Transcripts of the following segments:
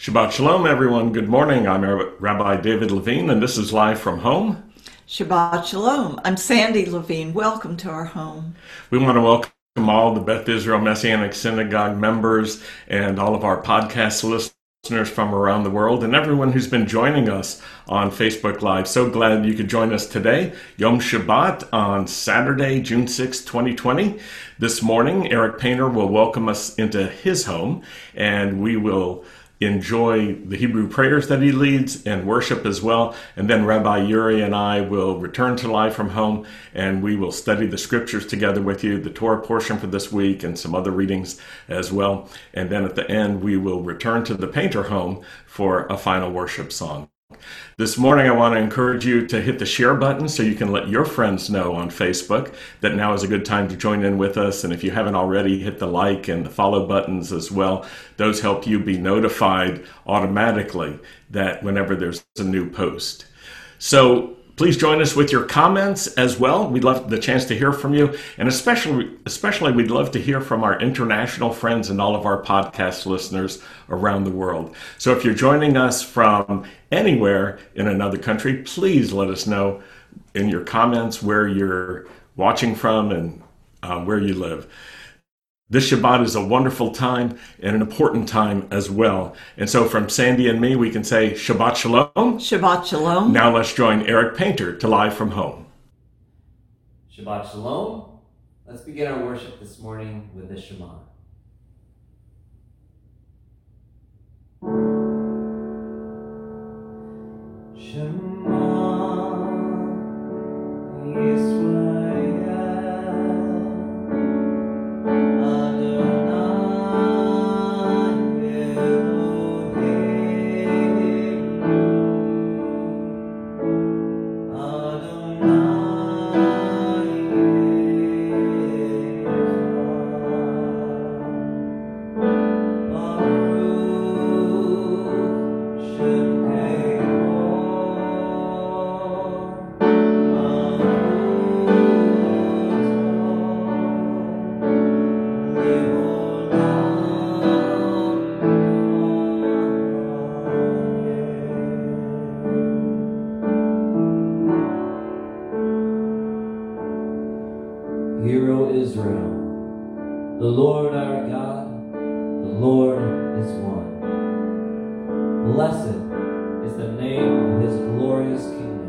Shabbat Shalom, everyone. Good morning. I'm Rabbi David Levine, and this is Live from Home. Shabbat Shalom. I'm Sandy Levine. Welcome to our home. We want to welcome all the Beth Israel Messianic Synagogue members and all of our podcast listeners from around the world and everyone who's been joining us on Facebook Live. So glad you could join us today, Yom Shabbat on Saturday, June 6, 2020. This morning, Eric Painter will welcome us into his home and we will enjoy the Hebrew prayers that he leads and worship as well. And then Rabbi Yuri and I will return to live from home and we will study the scriptures together with you, the Torah portion for this week and some other readings as well. And then at the end, we will return to the painter home for a final worship song. This morning, I want to encourage you to hit the share button so you can let your friends know on Facebook that now is a good time to join in with us. And if you haven't already, hit the like and the follow buttons as well. Those help you be notified automatically that whenever there's a new post. So, Please join us with your comments as well. We'd love the chance to hear from you. And especially, especially we'd love to hear from our international friends and all of our podcast listeners around the world. So if you're joining us from anywhere in another country, please let us know in your comments where you're watching from and uh, where you live. This Shabbat is a wonderful time and an important time as well. And so, from Sandy and me, we can say Shabbat Shalom. Shabbat Shalom. Now, let's join Eric Painter to Live from Home. Shabbat Shalom. Let's begin our worship this morning with the Shema. Shema is you.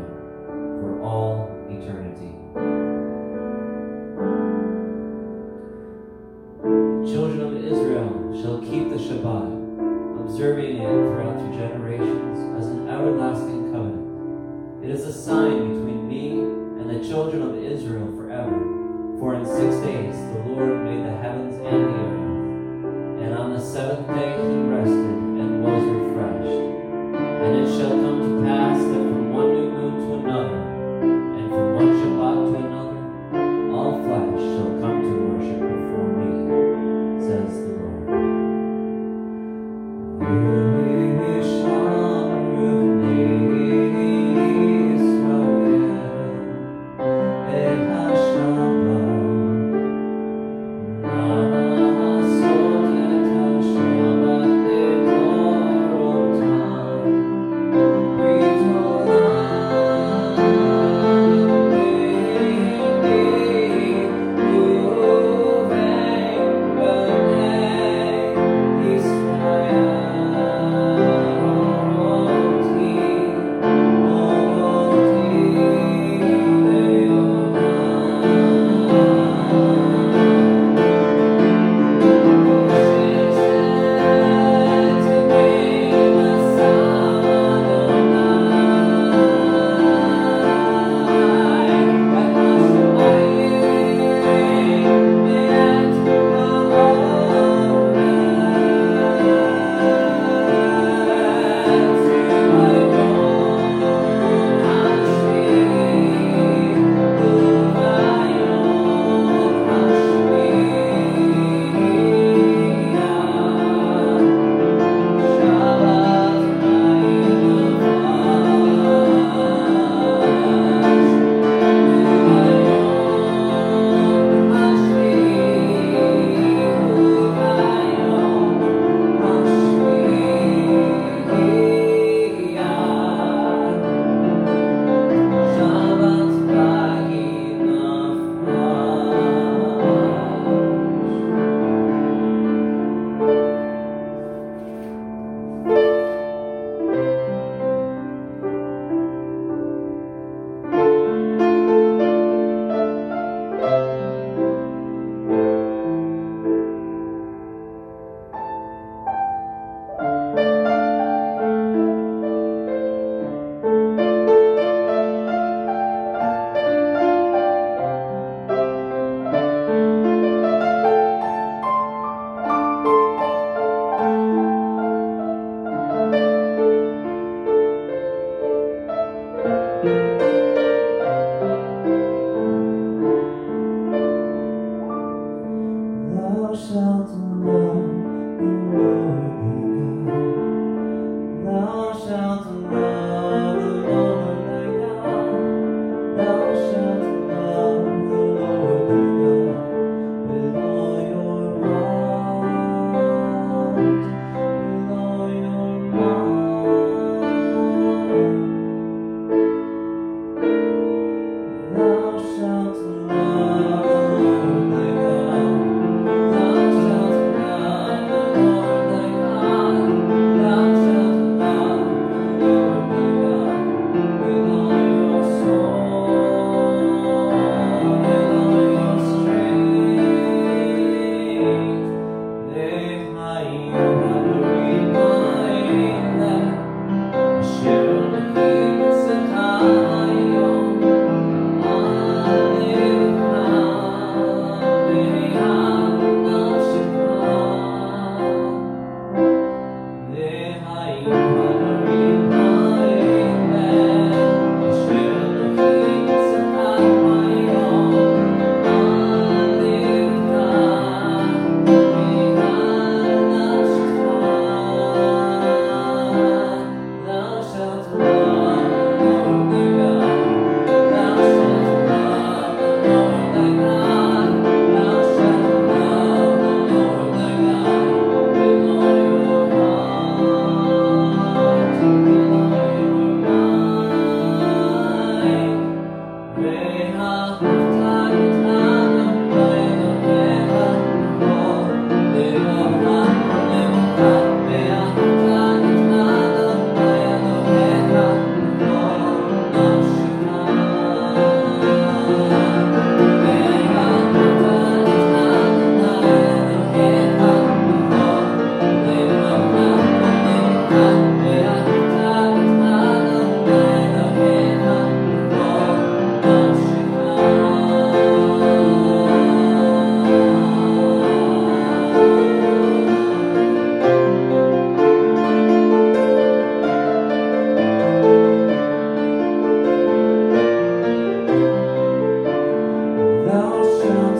still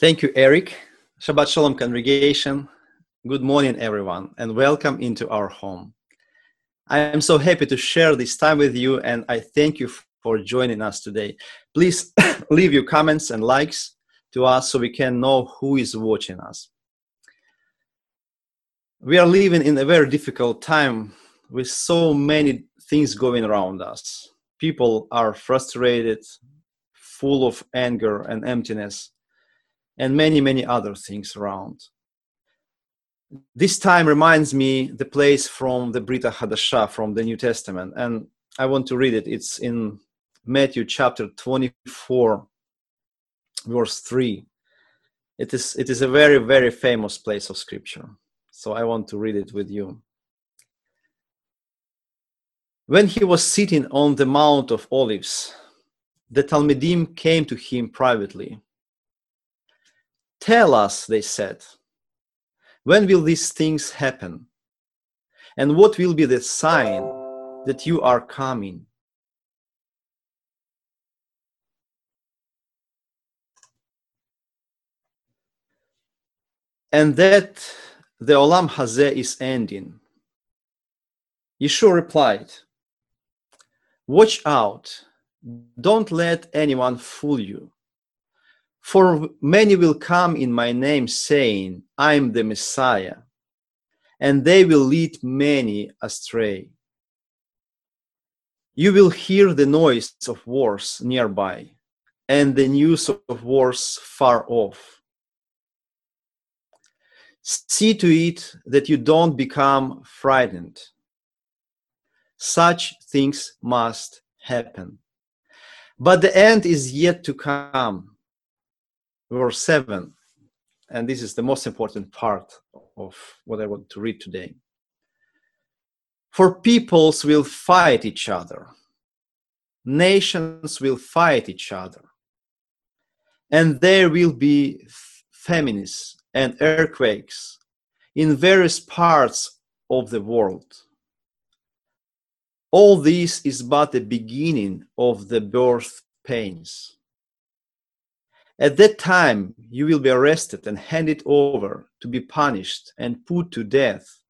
Thank you, Eric. Shabbat Shalom, congregation. Good morning, everyone, and welcome into our home. I am so happy to share this time with you, and I thank you for joining us today. Please leave your comments and likes to us so we can know who is watching us. We are living in a very difficult time with so many things going around us. People are frustrated, full of anger and emptiness and many, many other things around. This time reminds me the place from the Brita Hadasha from the New Testament, and I want to read it. It's in Matthew chapter 24, verse 3. It is, it is a very, very famous place of scripture. So I want to read it with you. When he was sitting on the Mount of Olives, the talmidim came to him privately Tell us, they said, when will these things happen? And what will be the sign that you are coming? And that the Olam Hazeh is ending. Yeshua replied, Watch out, don't let anyone fool you. For many will come in my name, saying, I am the Messiah, and they will lead many astray. You will hear the noise of wars nearby, and the news of wars far off. See to it that you don't become frightened. Such things must happen. But the end is yet to come verse 7 and this is the most important part of what i want to read today. For peoples will fight each other. Nations will fight each other. And there will be famines and earthquakes in various parts of the world. All this is but the beginning of the birth pains at that time, you will be arrested and handed over to be punished and put to death,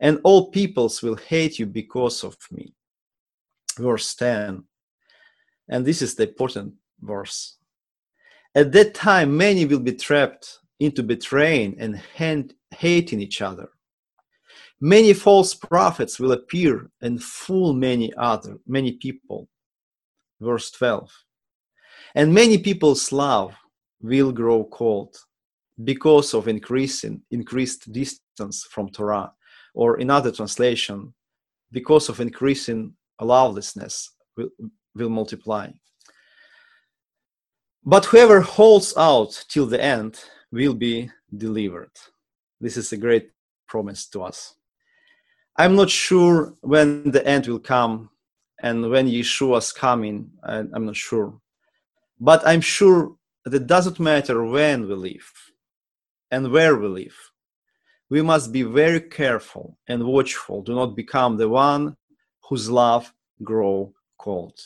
and all peoples will hate you because of me. Verse 10. And this is the important verse. At that time, many will be trapped into betraying and hand, hating each other. Many false prophets will appear and fool many other, many people. Verse 12. And many people's love will grow cold because of increasing increased distance from Torah, or in other translation, because of increasing lawlessness will, will multiply. But whoever holds out till the end will be delivered. This is a great promise to us. I'm not sure when the end will come and when Yeshua's coming, I'm not sure. But I'm sure that it doesn't matter when we live and where we live. We must be very careful and watchful to not become the one whose love grow cold.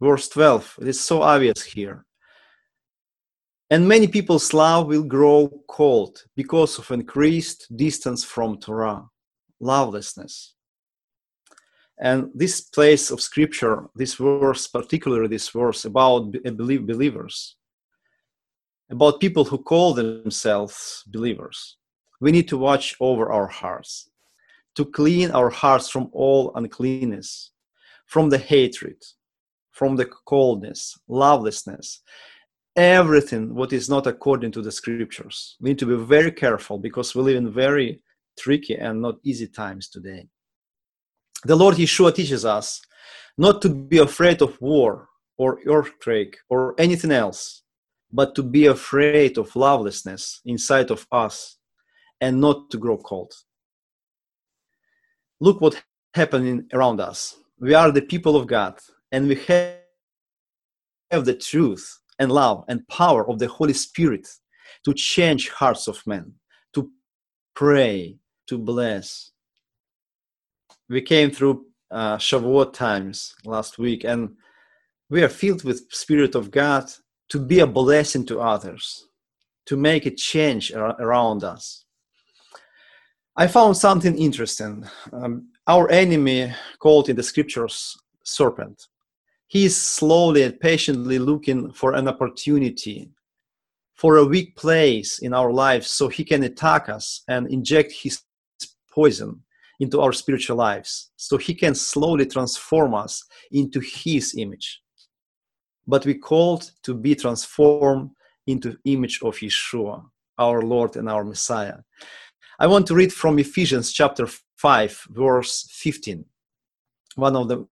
Verse 12, it is so obvious here. And many people's love will grow cold because of increased distance from Torah, lovelessness. And this place of scripture, this verse, particularly this verse about believers, about people who call themselves believers. We need to watch over our hearts, to clean our hearts from all uncleanness, from the hatred, from the coldness, lovelessness, everything what is not according to the scriptures. We need to be very careful because we live in very tricky and not easy times today. The Lord Yeshua teaches us not to be afraid of war or earthquake or anything else but to be afraid of lovelessness inside of us and not to grow cold. Look what happening around us. We are the people of God and we have the truth and love and power of the Holy Spirit to change hearts of men, to pray, to bless. We came through uh, Shavuot times last week and we are filled with Spirit of God to be a blessing to others, to make a change around us. I found something interesting. Um, our enemy, called in the scriptures serpent, he is slowly and patiently looking for an opportunity, for a weak place in our lives so he can attack us and inject his poison into our spiritual lives so he can slowly transform us into his image but we called to be transformed into image of yeshua our lord and our messiah. I want to read from ephesians chapter 5 verse 15 one of the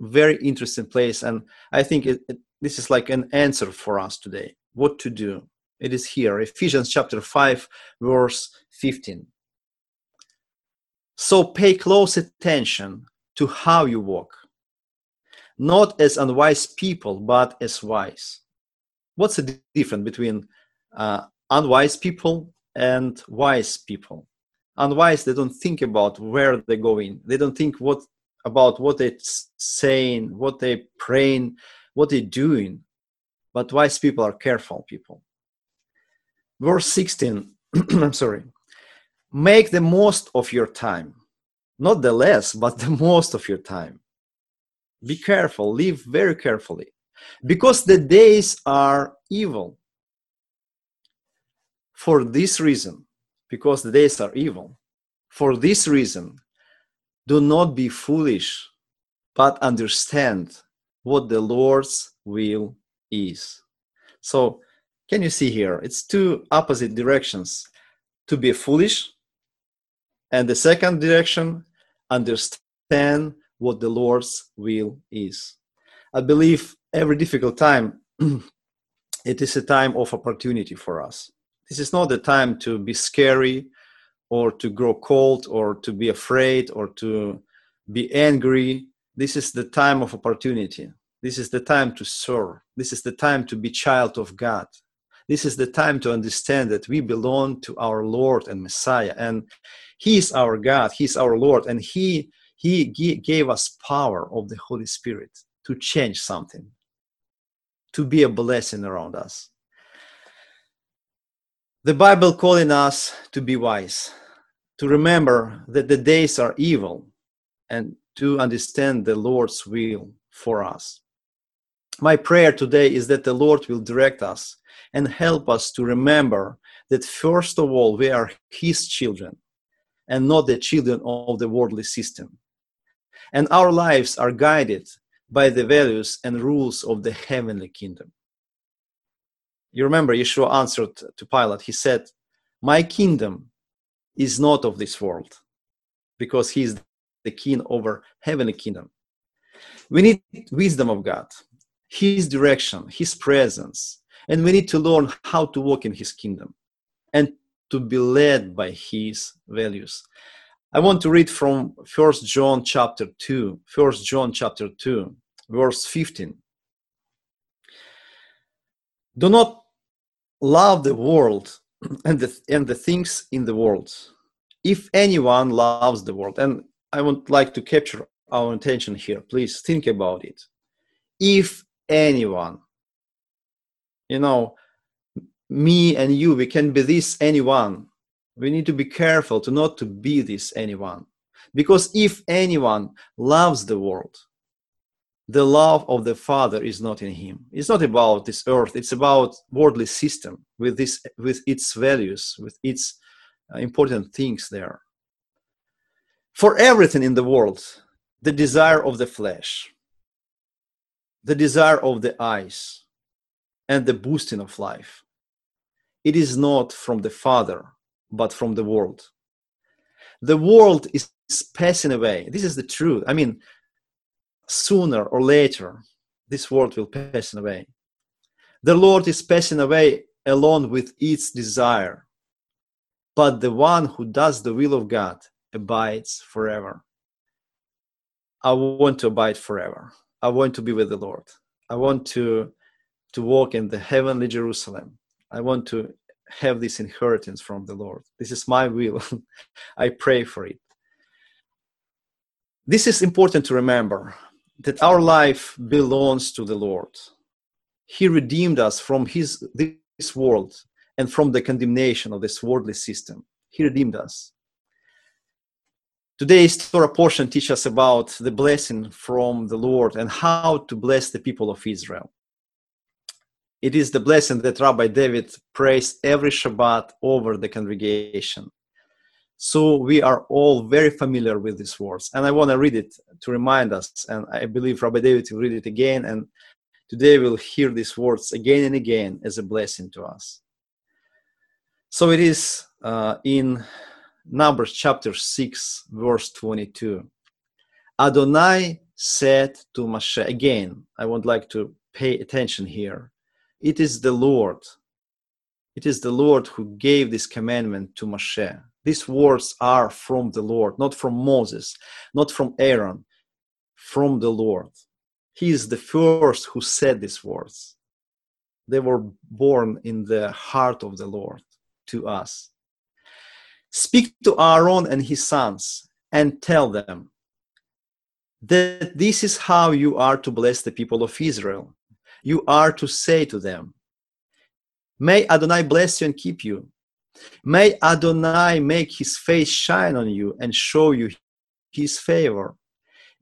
very interesting place and i think it, it, this is like an answer for us today what to do. It is here ephesians chapter 5 verse 15 so pay close attention to how you walk, not as unwise people, but as wise. What's the difference between uh, unwise people and wise people? Unwise, they don't think about where they're going. They don't think what about what they're saying, what they're praying, what they're doing. But wise people are careful people. Verse 16, I'm sorry make the most of your time not the less but the most of your time be careful live very carefully. Because the days are evil. For this reason because the days are evil for this reason do not be foolish but understand what the lord's will is. So can you see here? It's two opposite directions. To be foolish and the second direction, understand what the Lord's will is. I believe every difficult time, it is a time of opportunity for us. This is not the time to be scary or to grow cold or to be afraid or to be angry. This is the time of opportunity. This is the time to serve. This is the time to be child of God. This is the time to understand that we belong to our Lord and Messiah. And he is our God, He is our Lord, and He He gave us power of the Holy Spirit to change something, to be a blessing around us. The Bible calling us to be wise, to remember that the days are evil, and to understand the Lord's will for us. My prayer today is that the Lord will direct us and help us to remember that first of all, we are His children and not the children of the worldly system. And our lives are guided by the values and rules of the heavenly kingdom. You remember Yeshua answered to Pilate, he said, My kingdom is not of this world, because he is the king over heavenly kingdom. We need wisdom of God, his direction, his presence, and we need to learn how to walk in his kingdom and to be led by his values i want to read from first john chapter 2 first john chapter 2 verse 15 do not love the world and the, and the things in the world. If anyone loves the world and i would like to capture our attention here please think about it. If anyone you know me and you we can be this anyone we need to be careful to not to be this anyone. Because if anyone loves the world the love of the father is not in him. It's not about this earth. It's about worldly system with this with its values with its uh, important things there. For everything in the world the desire of the flesh the desire of the eyes and the boosting of life it is not from the Father, but from the world. The world is passing away. This is the truth. I mean, sooner or later, this world will pass away. The Lord is passing away along with its desire. But the one who does the will of God abides forever. I want to abide forever. I want to be with the Lord. I want to, to walk in the heavenly Jerusalem. I want to have this inheritance from the Lord. This is my will. I pray for it. This is important to remember that our life belongs to the Lord. He redeemed us from his this world and from the condemnation of this worldly system. He redeemed us. Today's Torah portion teaches us about the blessing from the Lord and how to bless the people of Israel. It is the blessing that Rabbi David prays every Shabbat over the congregation. So we are all very familiar with these words. And I want to read it to remind us. And I believe Rabbi David will read it again. And today we'll hear these words again and again as a blessing to us. So it is uh, in Numbers chapter 6, verse 22. Adonai said to Moshe, again, I would like to pay attention here. It is the Lord. It is the Lord who gave this commandment to Moshe. These words are from the Lord, not from Moses, not from Aaron, from the Lord. He is the first who said these words. They were born in the heart of the Lord to us. Speak to Aaron and his sons and tell them that this is how you are to bless the people of Israel. You are to say to them, May Adonai bless you and keep you. May Adonai make his face shine on you and show you his favor.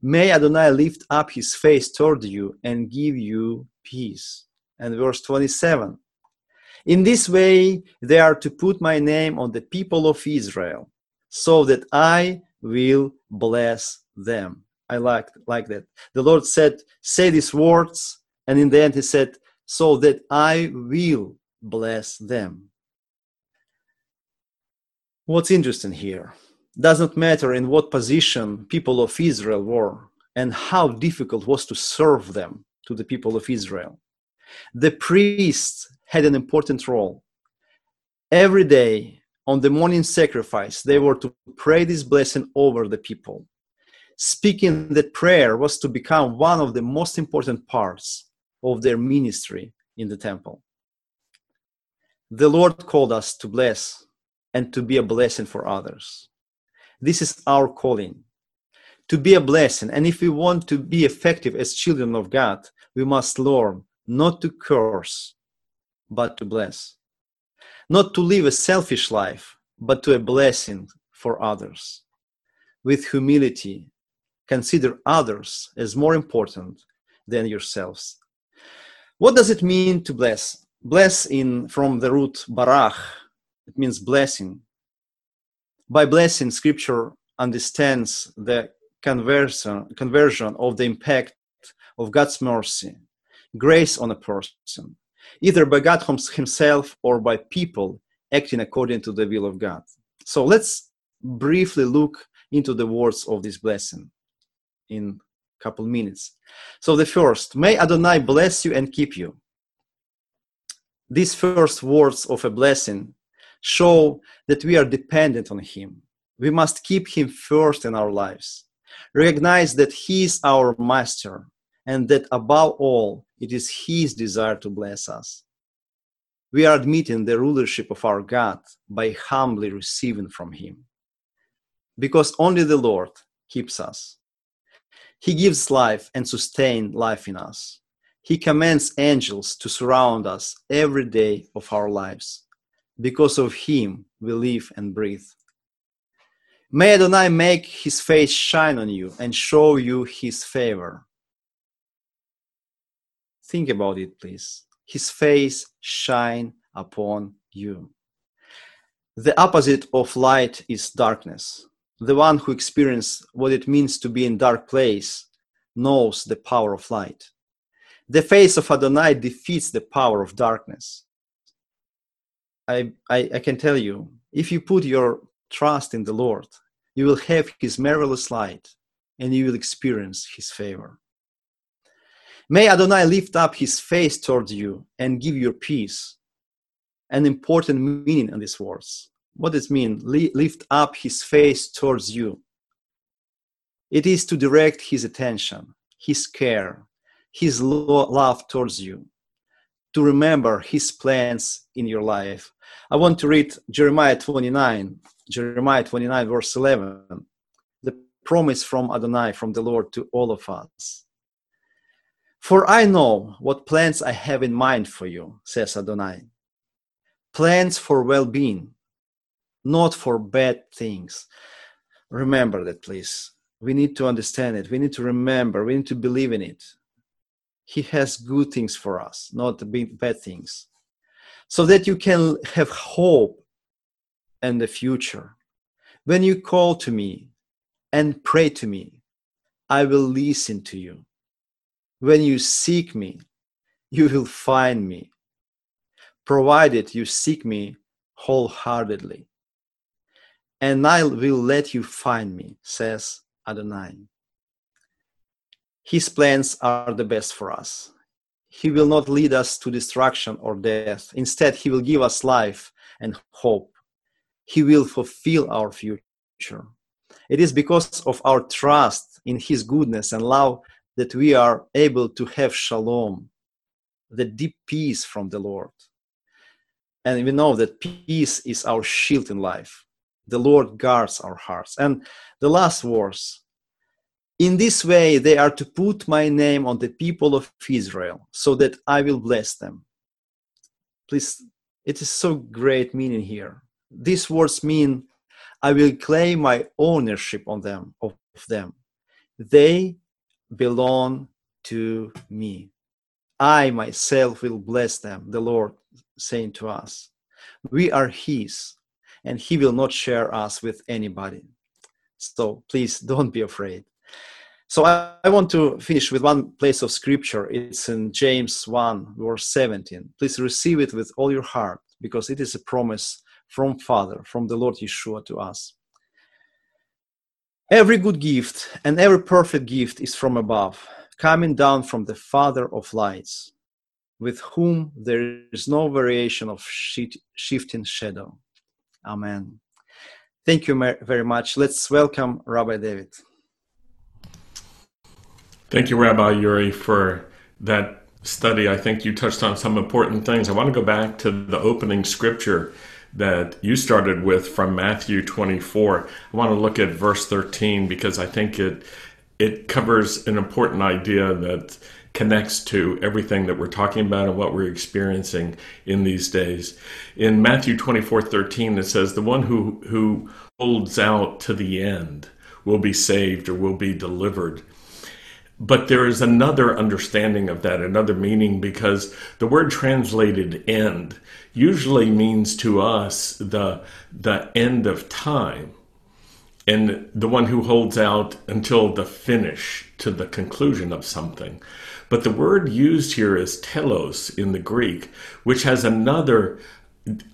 May Adonai lift up his face toward you and give you peace. And verse 27 in this way, they are to put my name on the people of Israel, so that I will bless them. I like, like that. The Lord said, Say these words, and in the end, He said, So that I will bless them. What's interesting here does not matter in what position people of Israel were and how difficult was to serve them to the people of Israel. The priests had an important role. Every day on the morning sacrifice, they were to pray this blessing over the people. Speaking that prayer was to become one of the most important parts of their ministry in the temple. The Lord called us to bless and to be a blessing for others. This is our calling to be a blessing. And if we want to be effective as children of God, we must learn not to curse, but to bless. Not to live a selfish life, but to a blessing for others. With humility, consider others as more important than yourselves. What does it mean to bless? Bless in from the root barach, it means blessing. By blessing, scripture understands the conversion, conversion of the impact of God's mercy, grace on a person, either by God Himself or by people acting according to the will of God. So let's briefly look into the words of this blessing in couple minutes. So the first, may Adonai bless you and keep you. These first words of a blessing show that we are dependent on Him. We must keep Him first in our lives. Recognize that He is our Master and that above all, it is His desire to bless us. We are admitting the rulership of our God by humbly receiving from Him. Because only the Lord keeps us. He gives life and sustains life in us. He commands angels to surround us every day of our lives. Because of Him, we live and breathe. May Adonai make His face shine on you and show you His favor. Think about it, please. His face shine upon you. The opposite of light is darkness. The one who experiences what it means to be in dark place knows the power of light. The face of Adonai defeats the power of darkness. I, I, I can tell you, if you put your trust in the Lord, you will have his marvelous light and you will experience his favor. May Adonai lift up his face towards you and give you peace. An important meaning in these words. What does it mean? Lift up his face towards you. It is to direct his attention, his care, his love towards you, to remember his plans in your life. I want to read Jeremiah 29, Jeremiah 29, verse 11, the promise from Adonai, from the Lord to all of us. For I know what plans I have in mind for you, says Adonai. plans for well being, not for bad things. Remember that, please. We need to understand it. We need to remember. We need to believe in it. He has good things for us, not bad things. So that you can have hope and the future. When you call to me and pray to me, I will listen to you. When you seek me, you will find me, provided you seek me wholeheartedly. And I will let you find me, says Adonai. His plans are the best for us. He will not lead us to destruction or death. Instead, He will give us life and hope. He will fulfill our future. It is because of our trust in His goodness and love that we are able to have shalom, the deep peace from the Lord. And we know that peace is our shield in life. The Lord guards our hearts. And the last verse in this way, they are to put my name on the people of Israel, so that I will bless them. Please, it is so great meaning here. These words mean I will claim my ownership on them of them. They belong to me. I myself will bless them, the Lord saying to us. We are His, and He will not share us with anybody. So please don't be afraid. So I, I, want to finish with one place of scripture. It's in James 1, verse 17. Please receive it with all your heart because it is a promise from Father, from the Lord Yeshua to us. Every good gift and every perfect gift is from above, coming down from the Father of lights, with whom there is no variation of shifting shadow. Amen. Thank you very much. Let's welcome Rabbi David. Thank you, Rabbi Yuri, for that study. I think you touched on some important things. I want to go back to the opening scripture that you started with from Matthew 24. I want to look at verse 13 because I think it it covers an important idea that connects to everything that we're talking about and what we're experiencing in these days. In Matthew 24, 13, it says, The one who, who holds out to the end will be saved or will be delivered. But there is another understanding of that, another meaning, because the word translated end usually means to us the, the end of time and the one who holds out until the finish, to the conclusion of something. But the word used here is telos in the Greek, which has another,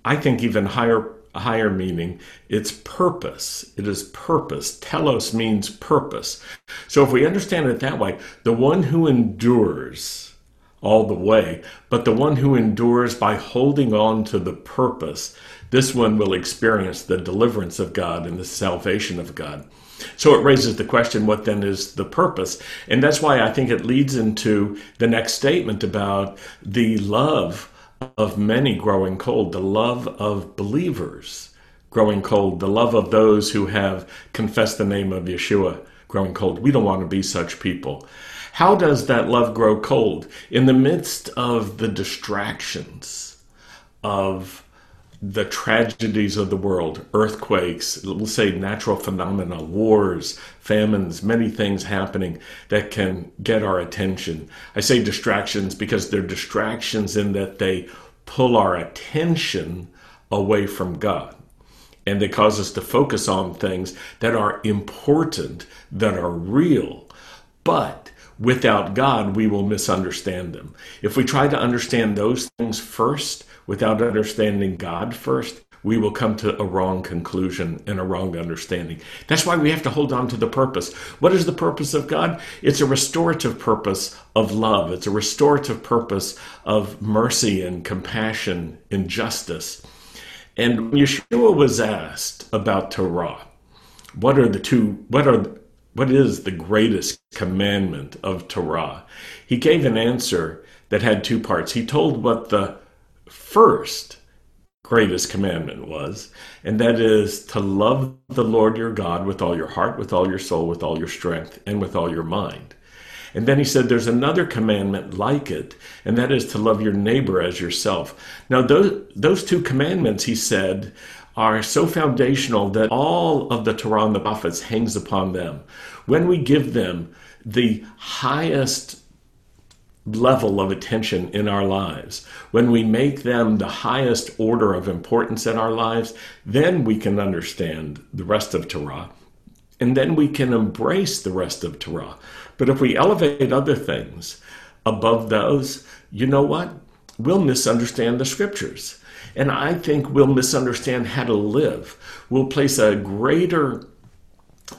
I think, even higher higher meaning. It's purpose. It is purpose. Telos means purpose. So if we understand it that way, the one who endures all the way, but the one who endures by holding on to the purpose, this one will experience the deliverance of God and the salvation of God. So it raises the question what then is the purpose? And that's why I think it leads into the next statement about the love of many growing cold, the love of believers growing cold, the love of those who have confessed the name of Yeshua growing cold. We don't want to be such people. How does that love grow cold? In the midst of the distractions of the tragedies of the world, earthquakes, we'll say natural phenomena, wars, famines, many things happening that can get our attention. I say distractions because they're distractions in that they pull our attention away from God. And they cause us to focus on things that are important, that are real. But without God, we will misunderstand them. If we try to understand those things first, without understanding God first, we will come to a wrong conclusion and a wrong understanding. That's why we have to hold on to the purpose. What is the purpose of God? It's a restorative purpose of love, it's a restorative purpose of mercy and compassion and justice. And when Yeshua was asked about Torah, what are the two, what are, what is the greatest commandment of Torah? He gave an answer that had two parts. He told what the first greatest commandment was, and that is to love the Lord your God with all your heart, with all your soul, with all your strength, and with all your mind. And then he said, There's another commandment like it, and that is to love your neighbor as yourself. Now, those, those two commandments, he said, are so foundational that all of the Torah and the prophets hangs upon them. When we give them the highest level of attention in our lives, when we make them the highest order of importance in our lives, then we can understand the rest of Torah. And then we can embrace the rest of Torah. But if we elevate other things above those, you know what? We'll misunderstand the scriptures. And I think we'll misunderstand how to live. We'll place a greater,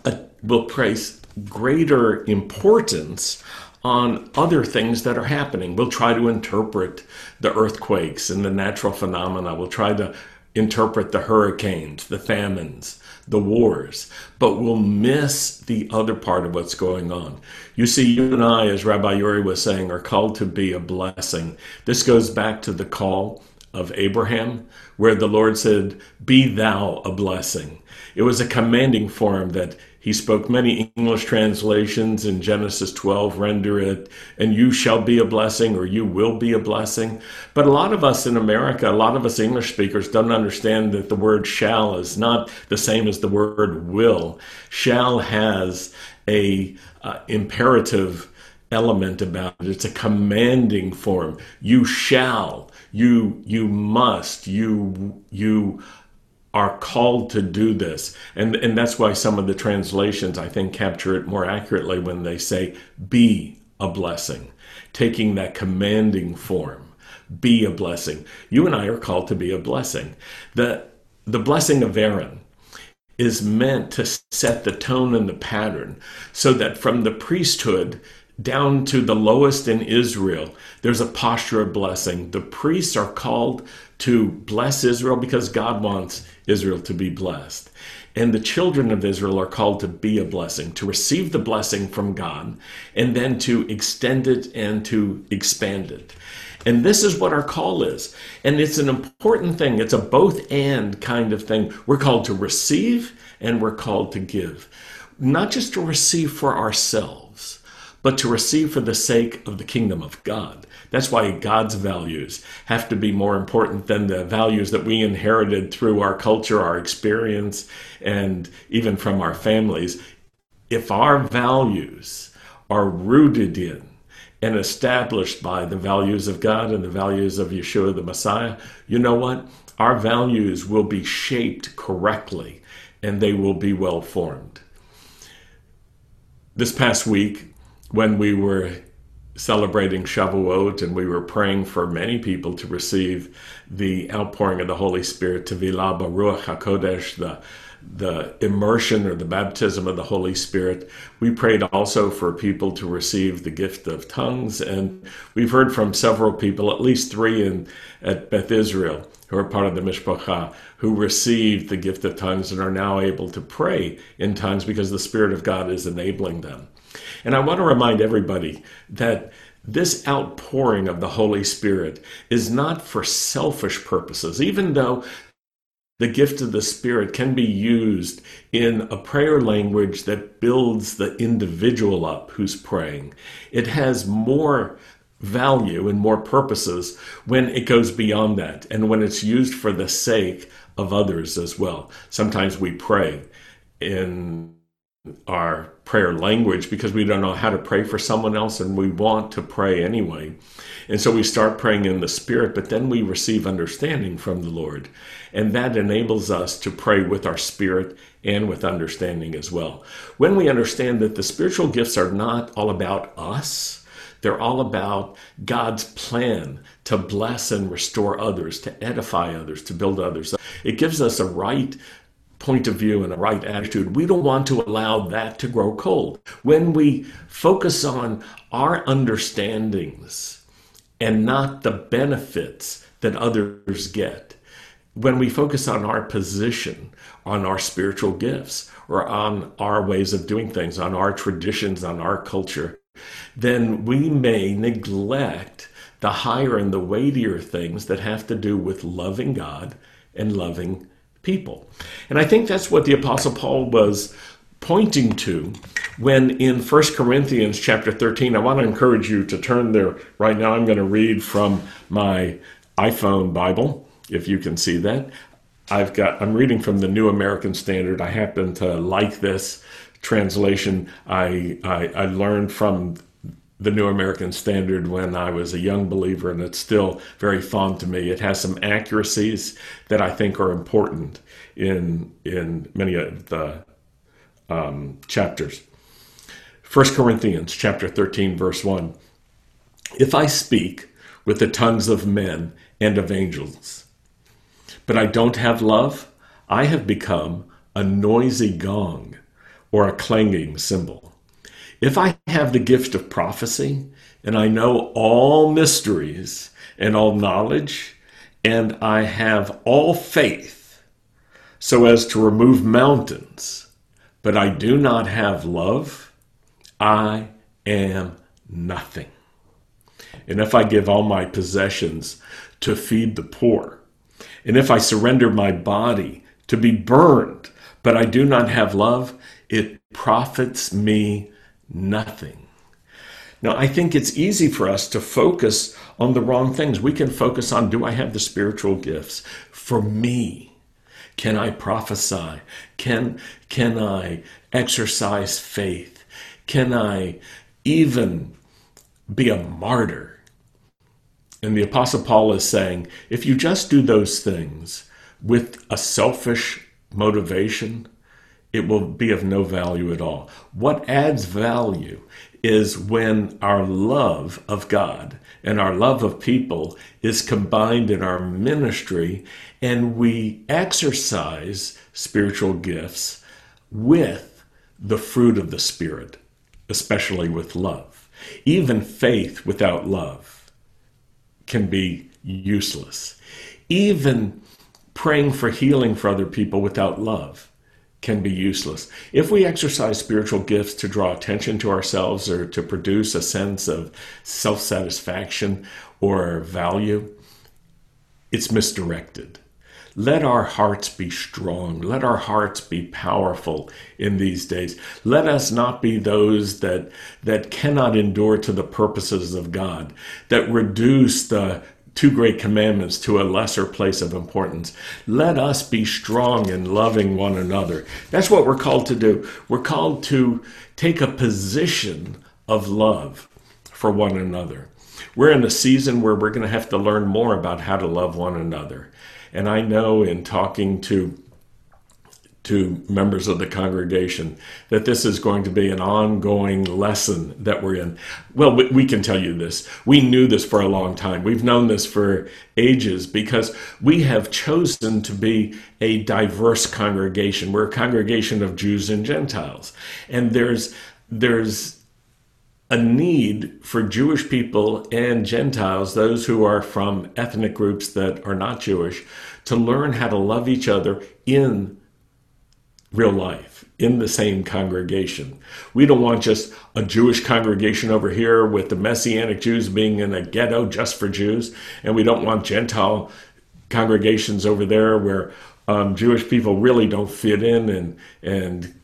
a, we'll place greater importance on other things that are happening. We'll try to interpret the earthquakes and the natural phenomena. We'll try to interpret the hurricanes, the famines, the wars, but we'll miss the other part of what's going on. You see, you and I, as Rabbi Yuri was saying, are called to be a blessing. This goes back to the call of Abraham, where the Lord said, Be thou a blessing. It was a commanding form that he spoke many English translations in Genesis 12 render it, and you shall be a blessing or you will be a blessing. But a lot of us in America, a lot of us English speakers don't understand that the word shall is not the same as the word will. Shall has a uh, imperative element about it. It's a commanding form. You shall, you you must, you you are called to do this. And, and that's why some of the translations, I think, capture it more accurately when they say, be a blessing, taking that commanding form. Be a blessing. You and I are called to be a blessing. The, the blessing of Aaron is meant to set the tone and the pattern so that from the priesthood down to the lowest in Israel, there's a posture of blessing. The priests are called to bless Israel because God wants Israel to be blessed. And the children of Israel are called to be a blessing, to receive the blessing from God, and then to extend it and to expand it. And this is what our call is. And it's an important thing. It's a both and kind of thing. We're called to receive and we're called to give. Not just to receive for ourselves, but to receive for the sake of the kingdom of God. That's why God's values have to be more important than the values that we inherited through our culture, our experience, and even from our families. If our values are rooted in and established by the values of God and the values of Yeshua the Messiah, you know what? Our values will be shaped correctly and they will be well formed. This past week, when we were celebrating Shavuot and we were praying for many people to receive the outpouring of the Holy Spirit, Tevilah b'Ruach HaKodesh, the the immersion or the baptism of the Holy Spirit. We prayed also for people to receive the gift of tongues, and we've heard from several people, at least three in at Beth Israel, who are part of the Mishpacha, who received the gift of tongues and are now able to pray in tongues because the Spirit of God is enabling them. And I want to remind everybody that this outpouring of the Holy Spirit is not for selfish purposes, even though the gift of the Spirit can be used in a prayer language that builds the individual up who's praying. It has more value and more purposes when it goes beyond that and when it's used for the sake of others as well. Sometimes we pray in our prayer language because we don't know how to pray for someone else and we want to pray anyway. And so we start praying in the Spirit, but then we receive understanding from the Lord. And that enables us to pray with our spirit and with understanding as well. When we understand that the spiritual gifts are not all about us, they're all about God's plan to bless and restore others, to edify others, to build others. It gives us a right point of view and a right attitude. We don't want to allow that to grow cold. When we focus on our understandings and not the benefits that others get, when we focus on our position, on our spiritual gifts, or on our ways of doing things, on our traditions, on our culture, then we may neglect the higher and the weightier things that have to do with loving God and loving people. And I think that's what the Apostle Paul was pointing to when in 1 Corinthians chapter 13, I want to encourage you to turn there right now. I'm going to read from my iPhone Bible, if you can see that. I've got I'm reading from the New American Standard. I happen to like this translation. I I, I learned from the New American Standard when I was a young believer, and it's still very fond to me. It has some accuracies that I think are important in in many of the um, chapters. 1 Corinthians chapter 13 verse 1 If I speak with the tongues of men and of angels but I don't have love I have become a noisy gong or a clanging cymbal if I have the gift of prophecy and I know all mysteries and all knowledge and I have all faith so as to remove mountains but I do not have love I am nothing. And if I give all my possessions to feed the poor, and if I surrender my body to be burned, but I do not have love, it profits me nothing. Now, I think it's easy for us to focus on the wrong things. We can focus on do I have the spiritual gifts? For me, can I prophesy? Can, can I exercise faith? Can I even be a martyr? And the Apostle Paul is saying if you just do those things with a selfish motivation, it will be of no value at all. What adds value is when our love of God and our love of people is combined in our ministry and we exercise spiritual gifts with the fruit of the Spirit especially with love. Even faith without love can be useless. Even praying for healing for other people without love can be useless. If we exercise spiritual gifts to draw attention to ourselves or to produce a sense of self satisfaction or value, it's misdirected. Let our hearts be strong. Let our hearts be powerful in these days. Let us not be those that, that cannot endure to the purposes of God, that reduce the two great commandments to a lesser place of importance. Let us be strong in loving one another. That's what we're called to do. We're called to take a position of love for one another. We're in a season where we're going to have to learn more about how to love one another. And I know in talking to to members of the congregation that this is going to be an ongoing lesson that we're in. Well, we can tell you this. We knew this for a long time. We've known this for ages because we have chosen to be a diverse congregation. We're a congregation of Jews and Gentiles. And there's there's a need for Jewish people and Gentiles, those who are from ethnic groups that are not Jewish, to learn how to love each other in real life, in the same congregation. We don't want just a Jewish congregation over here with the Messianic Jews being in a ghetto just for Jews, and we don't want Gentile congregations over there where um, Jewish people really don't fit in and and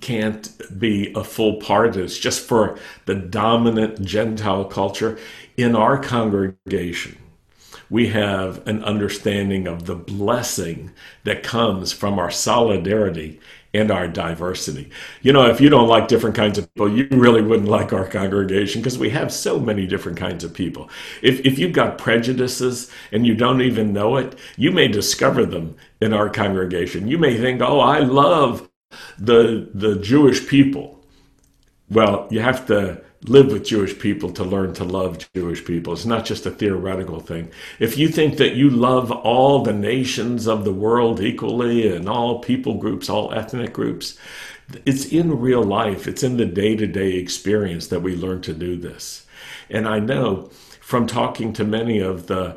can't be a full part. It's just for the dominant Gentile culture. In our congregation, we have an understanding of the blessing that comes from our solidarity and our diversity. You know, if you don't like different kinds of people, you really wouldn't like our congregation because we have so many different kinds of people. If, if you've got prejudices and you don't even know it, you may discover them in our congregation. You may think, oh, I love the the Jewish people. Well, you have to live with Jewish people to learn to love Jewish people. It's not just a theoretical thing. If you think that you love all the nations of the world equally and all people groups, all ethnic groups, it's in real life, it's in the day to day experience that we learn to do this. And I know from talking to many of the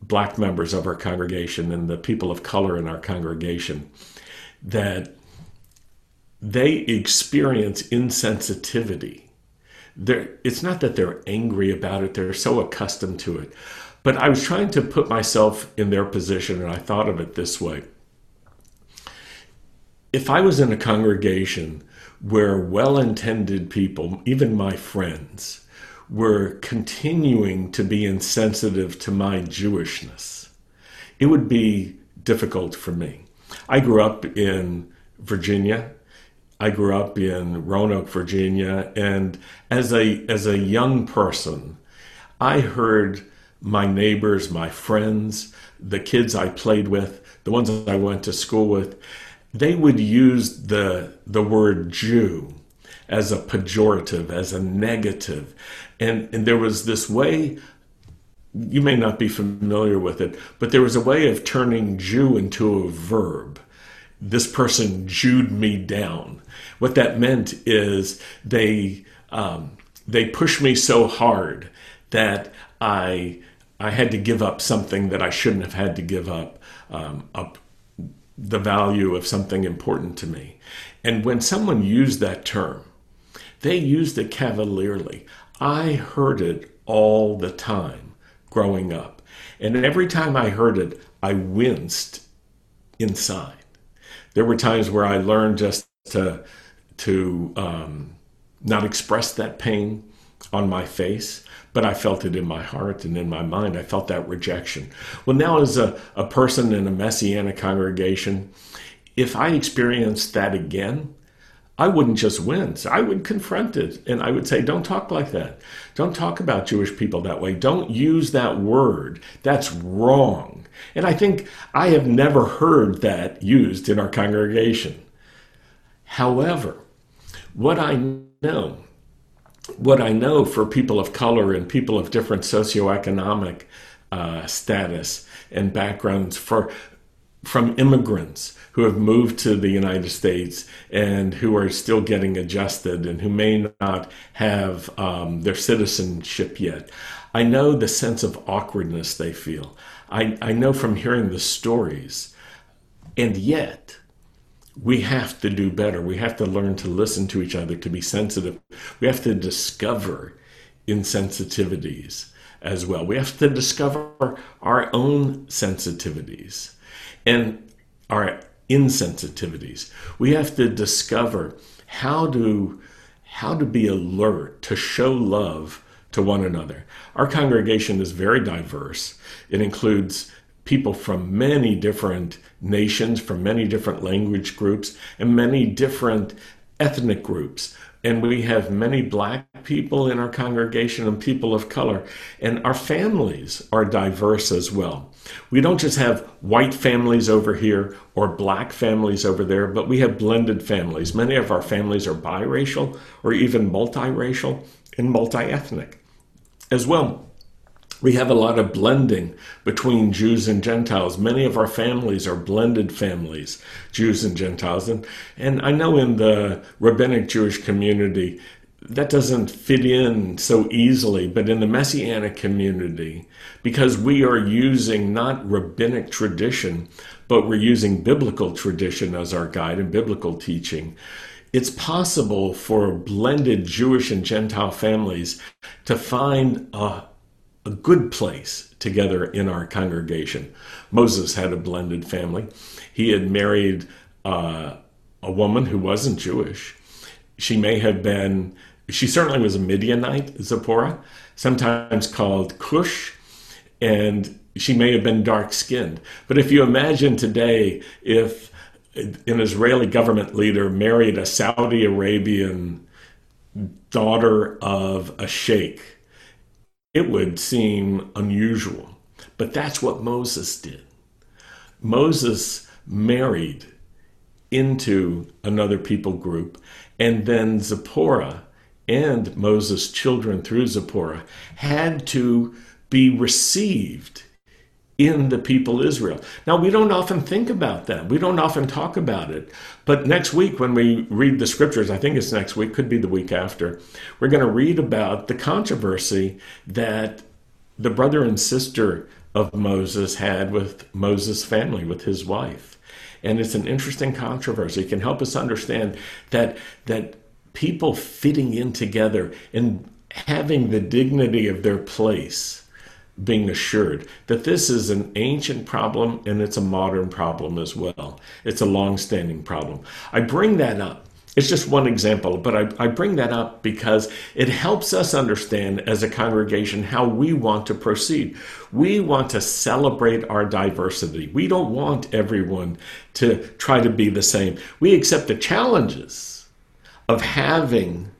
black members of our congregation and the people of color in our congregation that they experience insensitivity. They're, it's not that they're angry about it, they're so accustomed to it. But I was trying to put myself in their position, and I thought of it this way. if I was in a congregation where well intended people, even my friends, were continuing to be insensitive to my Jewishness, it would be difficult for me. I grew up in Virginia. I grew up in Roanoke, Virginia, and as a as a young person, I heard my neighbors, my friends, the kids I played with, the ones I went to school with, they would use the the word Jew as a pejorative, as a negative. And, and there was this way, you may not be familiar with it, but there was a way of turning Jew into a verb. This person Jewed me down. What that meant is they um, they pushed me so hard that I I had to give up something that I shouldn't have had to give up, um, up the value of something important to me. And when someone used that term, they used it cavalierly. I heard it all the time growing up. And every time I heard it, I winced inside. There were times where I learned just to, to um, not express that pain on my face, but I felt it in my heart and in my mind. I felt that rejection. Well, now, as a, a person in a Messianic congregation, if I experienced that again, I wouldn't just wince. I would confront it and I would say, don't talk like that. Don't talk about Jewish people that way. Don't use that word. That's wrong. And I think I have never heard that used in our congregation. However, what I know, what I know for people of color and people of different socioeconomic uh, status and backgrounds, for from immigrants who have moved to the United States and who are still getting adjusted and who may not have um, their citizenship yet. I know the sense of awkwardness they feel. I, I know from hearing the stories. And yet, we have to do better. We have to learn to listen to each other, to be sensitive. We have to discover insensitivities as well. We have to discover our own sensitivities and our insensitivities. We have to discover how to how to be alert to show love to one another. Our congregation is very diverse. It includes people from many different nations, from many different language groups, and many different ethnic groups and we have many black people in our congregation and people of color. And our families are diverse as well. We don't just have white families over here or black families over there, but we have blended families. Many of our families are biracial or even multiracial and multi ethnic as well. We have a lot of blending between Jews and Gentiles. Many of our families are blended families, Jews and Gentiles. And, and I know in the rabbinic Jewish community, that doesn't fit in so easily, but in the Messianic community, because we are using not rabbinic tradition, but we're using biblical tradition as our guide and biblical teaching, it's possible for blended Jewish and Gentile families to find a a good place together in our congregation. Moses had a blended family. He had married uh, a woman who wasn't Jewish. She may have been, she certainly was a Midianite, Zipporah, sometimes called Cush, and she may have been dark skinned. But if you imagine today, if an Israeli government leader married a Saudi Arabian daughter of a sheikh, it would seem unusual. But that's what Moses did. Moses married into another people group, and then Zipporah and Moses' children through Zipporah had to be received in the people Israel. Now, we don't often think about that. We don't often talk about it. But next week, when we read the scriptures, I think it's next week, could be the week after, we're going to read about the controversy that the brother and sister of Moses had with Moses' family, with his wife. And it's an interesting controversy. It can help us understand that, that people fitting in together and having the dignity of their place being assured that this is an ancient problem and it's a modern problem as well. It's a long standing problem. I bring that up. It's just one example, but I, I, bring that up because it helps us understand as a congregation how we want to proceed. We want to celebrate our diversity. We don't want everyone to try to be the same. We accept the challenges of having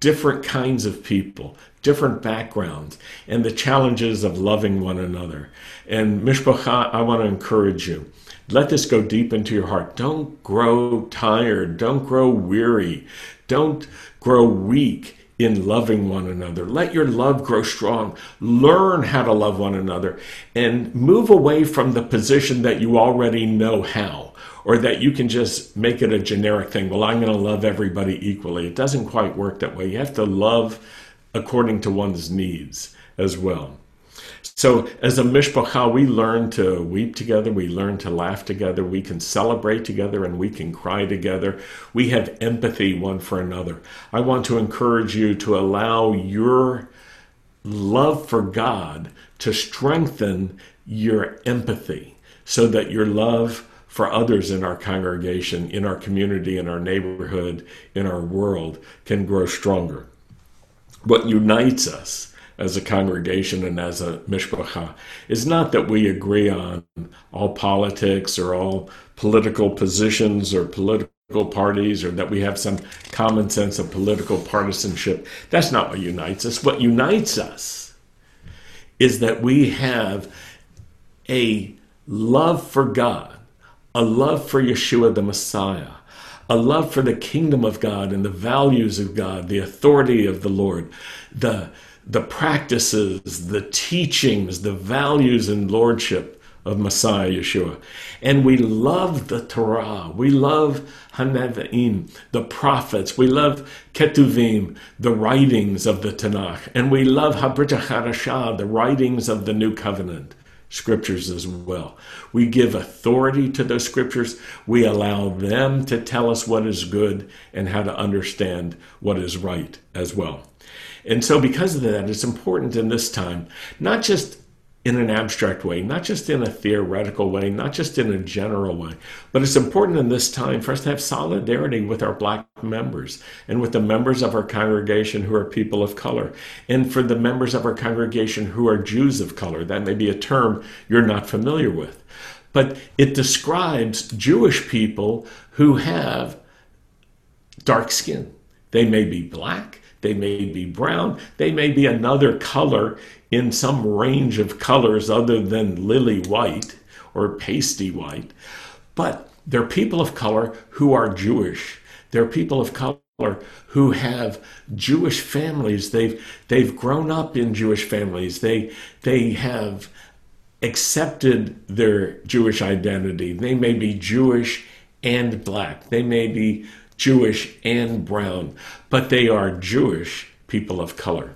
different kinds of people, different backgrounds, and the challenges of loving one another. And Mishpacha, I want to encourage you. Let this go deep into your heart. Don't grow tired. Don't grow weary. Don't grow weak in loving one another. Let your love grow strong. Learn how to love one another and move away from the position that you already know how or that you can just make it a generic thing. Well, I'm going to love everybody equally. It doesn't quite work that way. You have to love according to one's needs as well. So, as a mishpacha, we learn to weep together, we learn to laugh together, we can celebrate together, and we can cry together. We have empathy one for another. I want to encourage you to allow your love for God to strengthen your empathy so that your love for others in our congregation, in our community, in our neighborhood, in our world can grow stronger. What unites us as a congregation and as a mishpacha is not that we agree on all politics or all political positions or political parties or that we have some common sense of political partisanship. That's not what unites us. What unites us is that we have a love for God a love for Yeshua the Messiah, a love for the kingdom of God and the values of God, the authority of the Lord, the, the practices, the teachings, the values and lordship of Messiah Yeshua. And we love the Torah. We love HaNevi'im, the prophets. We love Ketuvim, the writings of the Tanakh. And we love Habrit HaChadashah, the writings of the New Covenant scriptures as well. We give authority to those scriptures. We allow them to tell us what is good and how to understand what is right as well. And so, because of that, it's important in this time, not just in an abstract way, not just in a theoretical way, not just in a general way. But it's important in this time for us to have solidarity with our black members and with the members of our congregation who are people of color, and for the members of our congregation who are Jews of color. That may be a term you're not familiar with. But it describes Jewish people who have dark skin. They may be black, they may be brown, they may be another color in some range of colors other than lily white or pasty white. But they're people of color who are Jewish. They're people of color who have Jewish families. They've they've grown up in Jewish families. They they have accepted their Jewish identity. They may be Jewish and black. They may be Jewish and brown, but they are Jewish people of color.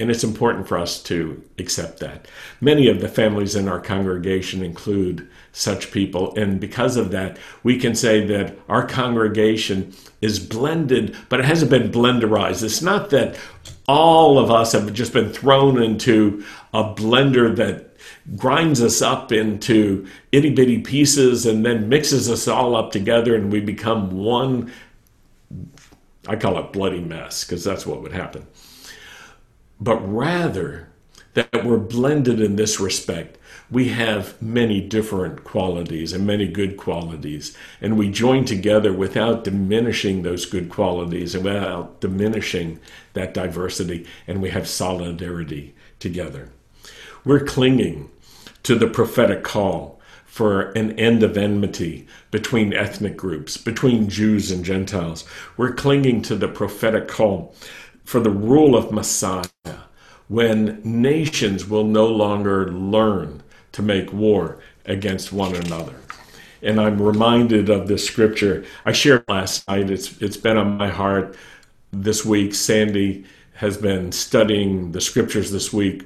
And it's important for us to accept that. Many of the families in our congregation include such people. And because of that, we can say that our congregation is blended, but it hasn't been blenderized. It's not that all of us have just been thrown into a blender that grinds us up into itty bitty pieces and then mixes us all up together and we become one. I call it bloody mess because that's what would happen but rather that we're blended in this respect. We have many different qualities and many good qualities, and we join together without diminishing those good qualities and without diminishing that diversity, and we have solidarity together. We're clinging to the prophetic call for an end of enmity between ethnic groups, between Jews and Gentiles. We're clinging to the prophetic call for the rule of Messiah when nations will no longer learn to make war against one another. And I'm reminded of this scripture I shared last night. It's it's been on my heart this week. Sandy has been studying the scriptures this week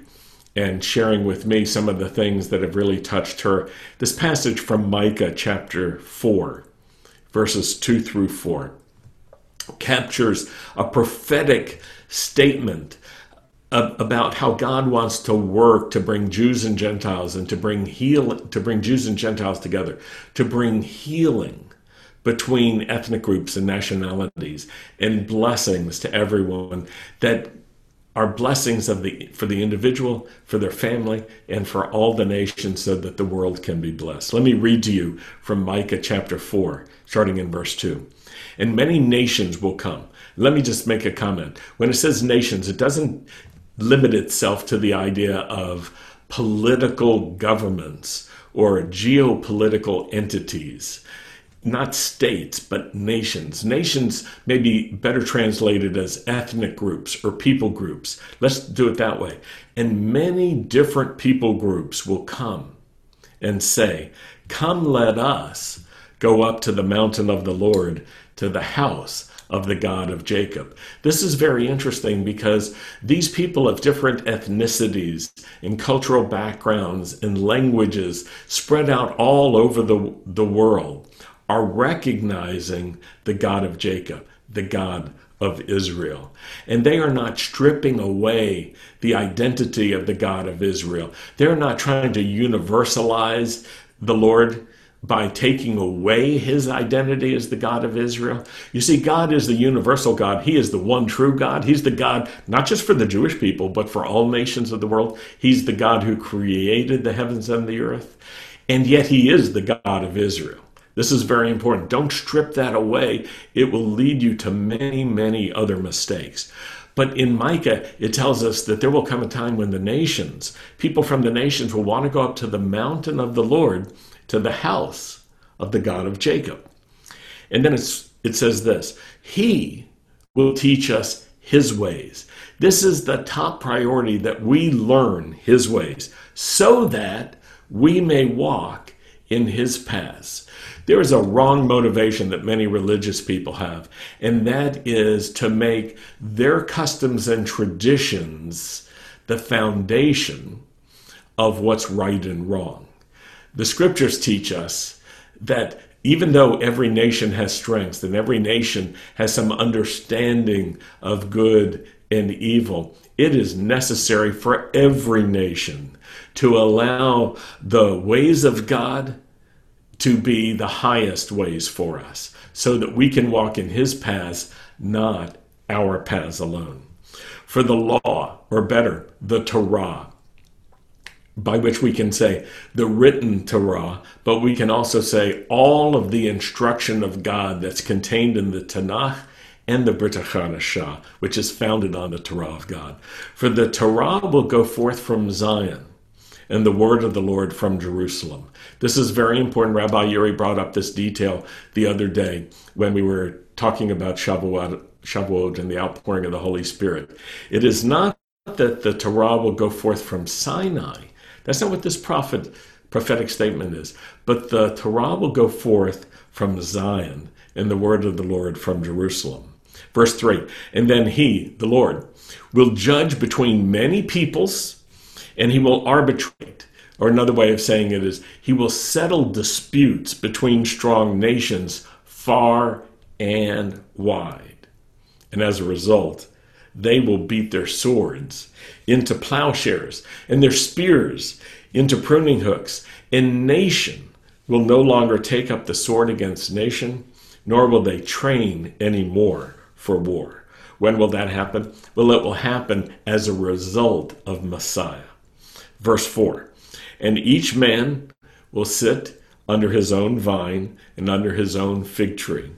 and sharing with me some of the things that have really touched her. This passage from Micah chapter 4, verses 2 through 4, captures a prophetic statement about how God wants to work to bring Jews and Gentiles and to bring heal to bring Jews and Gentiles together, to bring healing between ethnic groups and nationalities and blessings to everyone that are blessings of the for the individual, for their family, and for all the nations so that the world can be blessed. Let me read to you from Micah chapter 4, starting in verse 2. And many nations will come. Let me just make a comment. When it says nations, it doesn't limit itself to the idea of political governments or geopolitical entities not states, but nations. Nations may be better translated as ethnic groups or people groups. Let's do it that way. And many different people groups will come and say, Come, let us go up to the mountain of the Lord, to the house of the God of Jacob. This is very interesting because these people of different ethnicities and cultural backgrounds and languages spread out all over the, the world are recognizing the God of Jacob, the God of Israel. And they are not stripping away the identity of the God of Israel. They're not trying to universalize the Lord by taking away his identity as the God of Israel. You see, God is the universal God. He is the one true God. He's the God, not just for the Jewish people, but for all nations of the world. He's the God who created the heavens and the earth. And yet, he is the God of Israel. This is very important. Don't strip that away. It will lead you to many, many other mistakes. But in Micah, it tells us that there will come a time when the nations, people from the nations, will want to go up to the mountain of the Lord, to the house of the God of Jacob. And then it says this He will teach us His ways. This is the top priority that we learn His ways so that we may walk in His paths. There is a wrong motivation that many religious people have, and that is to make their customs and traditions the foundation of what's right and wrong. The scriptures teach us that even though every nation has strengths and every nation has some understanding of good and evil, it is necessary for every nation to allow the ways of God to be the highest ways for us so that we can walk in his paths, not our paths alone. For the law, or better, the Torah, by which we can say the written Torah, but we can also say all of the instruction of God that's contained in the Tanakh and the Brit Hadashah, which is founded on the Torah of God. For the Torah will go forth from Zion and the word of the Lord from Jerusalem. This is very important. Rabbi Yuri brought up this detail the other day when we were talking about Shavuot, Shavuot and the outpouring of the Holy Spirit. It is not that the Torah will go forth from Sinai. That's not what this prophet prophetic statement is. But the Torah will go forth from Zion and the word of the Lord from Jerusalem. Verse 3 And then he, the Lord, will judge between many peoples and he will arbitrate. Or another way of saying it is, he will settle disputes between strong nations far and wide. And as a result, they will beat their swords into plowshares and their spears into pruning hooks. And nation will no longer take up the sword against nation, nor will they train any more for war. When will that happen? Well, it will happen as a result of Messiah. Verse 4 And each man will sit under his own vine and under his own fig tree,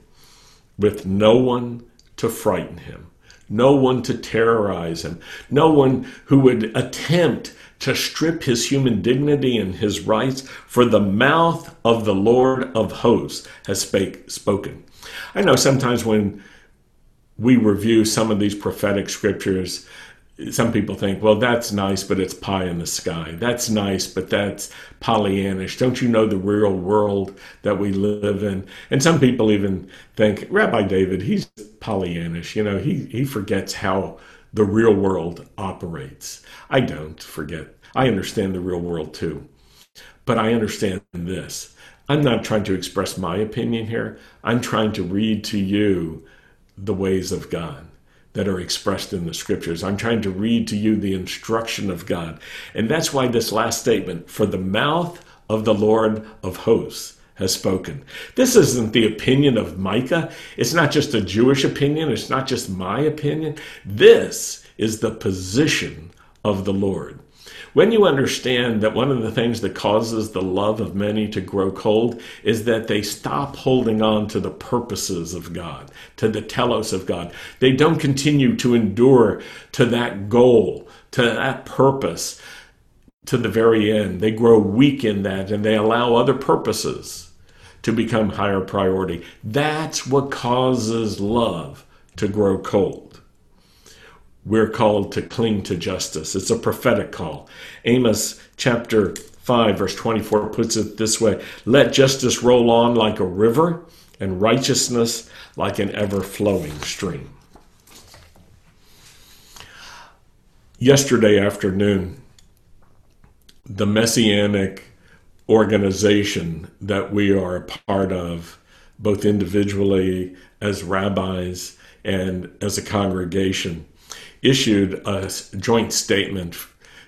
with no one to frighten him, no one to terrorize him, no one who would attempt to strip his human dignity and his rights, for the mouth of the Lord of hosts has spake, spoken. I know sometimes when we review some of these prophetic scriptures, some people think, well, that's nice, but it's pie in the sky. That's nice, but that's Pollyannish. Don't you know the real world that we live in? And some people even think, Rabbi David, he's Pollyannish. You know, he, he forgets how the real world operates. I don't forget. I understand the real world too. But I understand this. I'm not trying to express my opinion here. I'm trying to read to you the ways of God that are expressed in the scriptures. I'm trying to read to you the instruction of God. And that's why this last statement, for the mouth of the Lord of hosts has spoken. This isn't the opinion of Micah. It's not just a Jewish opinion. It's not just my opinion. This is the position of the Lord. When you understand that one of the things that causes the love of many to grow cold is that they stop holding on to the purposes of God, to the telos of God. They don't continue to endure to that goal, to that purpose, to the very end. They grow weak in that and they allow other purposes to become higher priority. That's what causes love to grow cold we're called to cling to justice. It's a prophetic call. Amos chapter 5, verse 24 puts it this way Let justice roll on like a river, and righteousness like an ever flowing stream. Yesterday afternoon, the Messianic organization that we are a part of, both individually as rabbis and as a congregation, issued a joint statement,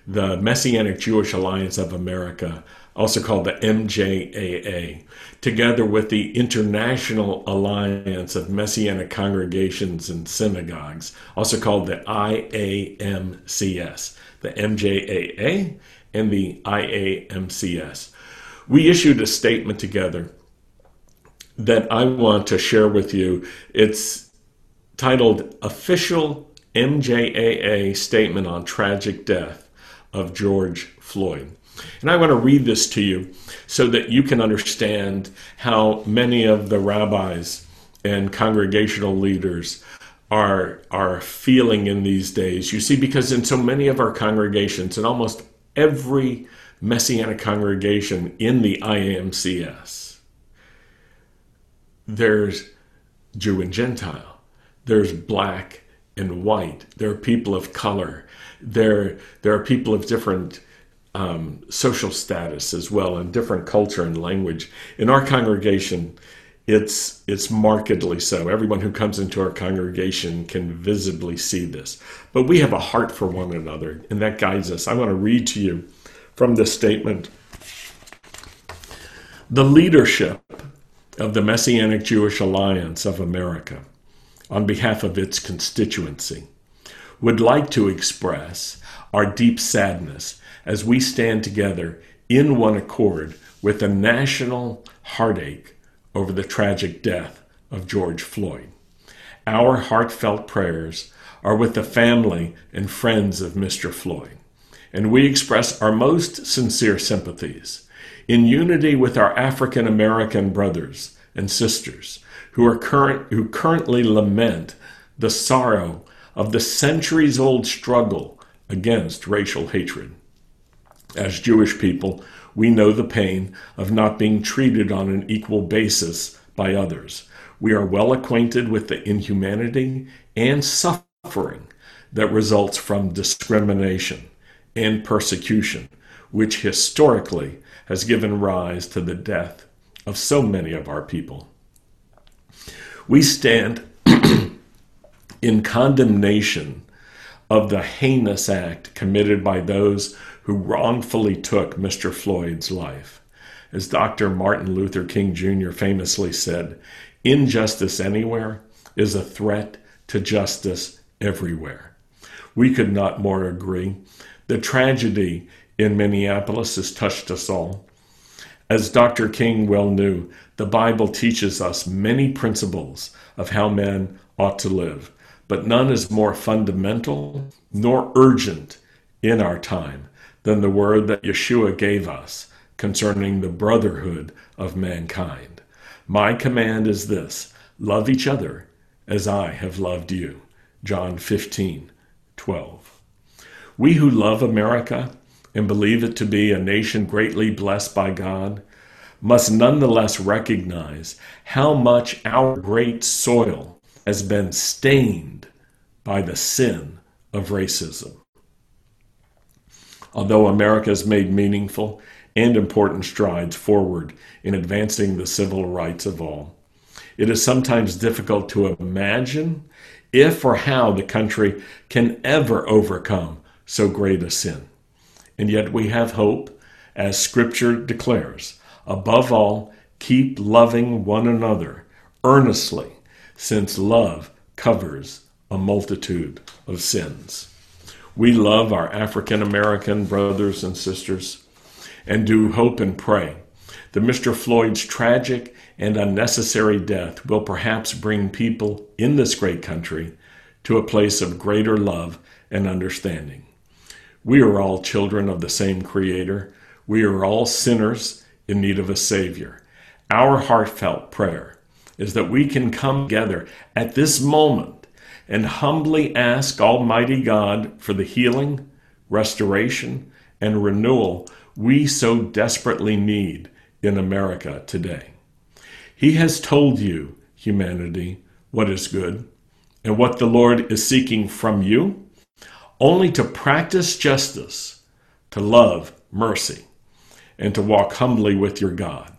the Messianic Jewish Alliance of America, also called the MJAA, together with the International Alliance of Messianic Congregations and Synagogues, also called the IAMCS, the MJAA and the IAMCS. We issued a statement together that I want to share with you. It's titled Official MJAA statement on tragic death of George Floyd. And I want to read this to you so that you can understand how many of the rabbis and congregational leaders are are feeling in these days. You see, because in so many of our congregations, in almost every messianic congregation in the IAMCS, there's Jew and Gentile, there's black and white. There are people of color. There, there are people of different um, social status as well, and different culture and language. In our congregation, it's it's markedly so. Everyone who comes into our congregation can visibly see this. But we have a heart for one another, and that guides us. I want to read to you from this statement. The leadership of the Messianic Jewish Alliance of America on behalf of its constituency, would like to express our deep sadness as we stand together in one accord with the national heartache over the tragic death of George Floyd. Our heartfelt prayers are with the family and friends of Mr. Floyd, and we express our most sincere sympathies in unity with our African American brothers and sisters who are current who currently lament the sorrow of the centuries old struggle against racial hatred. As Jewish people, we know the pain of not being treated on an equal basis by others. We are well acquainted with the inhumanity and suffering that results from discrimination and persecution, which historically has given rise to the death of so many of our people. We stand in condemnation of the heinous act committed by those who wrongfully took Mr. Floyd's life. As Dr. Martin Luther King Jr. famously said, injustice anywhere is a threat to justice everywhere. We could not more agree. The tragedy in Minneapolis has touched us all. As Dr. King well knew, the Bible teaches us many principles of how men ought to live, but none is more fundamental nor urgent in our time than the word that Yeshua gave us concerning the brotherhood of mankind. My command is this love each other as I have loved you. John 15, 12. We who love America and believe it to be a nation greatly blessed by God, must nonetheless recognize how much our great soil has been stained by the sin of racism. Although America has made meaningful and important strides forward in advancing the civil rights of all, it is sometimes difficult to imagine if or how the country can ever overcome so great a sin. And yet we have hope, as Scripture declares. Above all, keep loving one another earnestly, since love covers a multitude of sins. We love our African American brothers and sisters and do hope and pray that Mr. Floyd's tragic and unnecessary death will perhaps bring people in this great country to a place of greater love and understanding. We are all children of the same Creator. We are all sinners in need of a Savior. Our heartfelt prayer is that we can come together at this moment and humbly ask Almighty God for the healing, restoration, and renewal we so desperately need in America today. He has told you, humanity, what is good and what the Lord is seeking from you, only to practice justice, to love mercy, and to walk humbly with your God.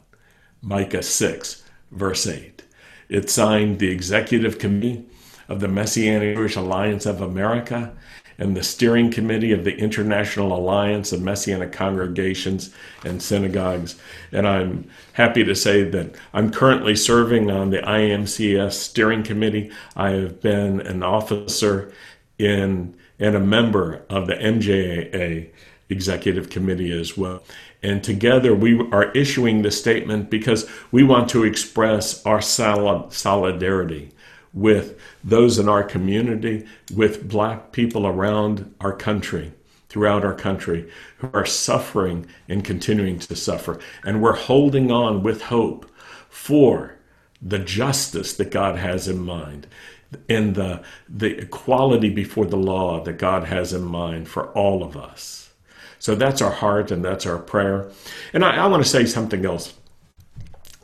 Micah 6, verse 8. It signed the Executive Committee of the Messianic Jewish Alliance of America and the steering committee of the International Alliance of Messianic Congregations and Synagogues. And I'm happy to say that I'm currently serving on the IMCS steering committee. I have been an officer in and a member of the MJAA executive committee as well. And together we are issuing this statement because we want to express our solidarity with those in our community, with black people around our country, throughout our country, who are suffering and continuing to suffer. And we're holding on with hope for the justice that God has in mind and the, the equality before the law that God has in mind for all of us. So that's our heart and that's our prayer. And I, I want to say something else,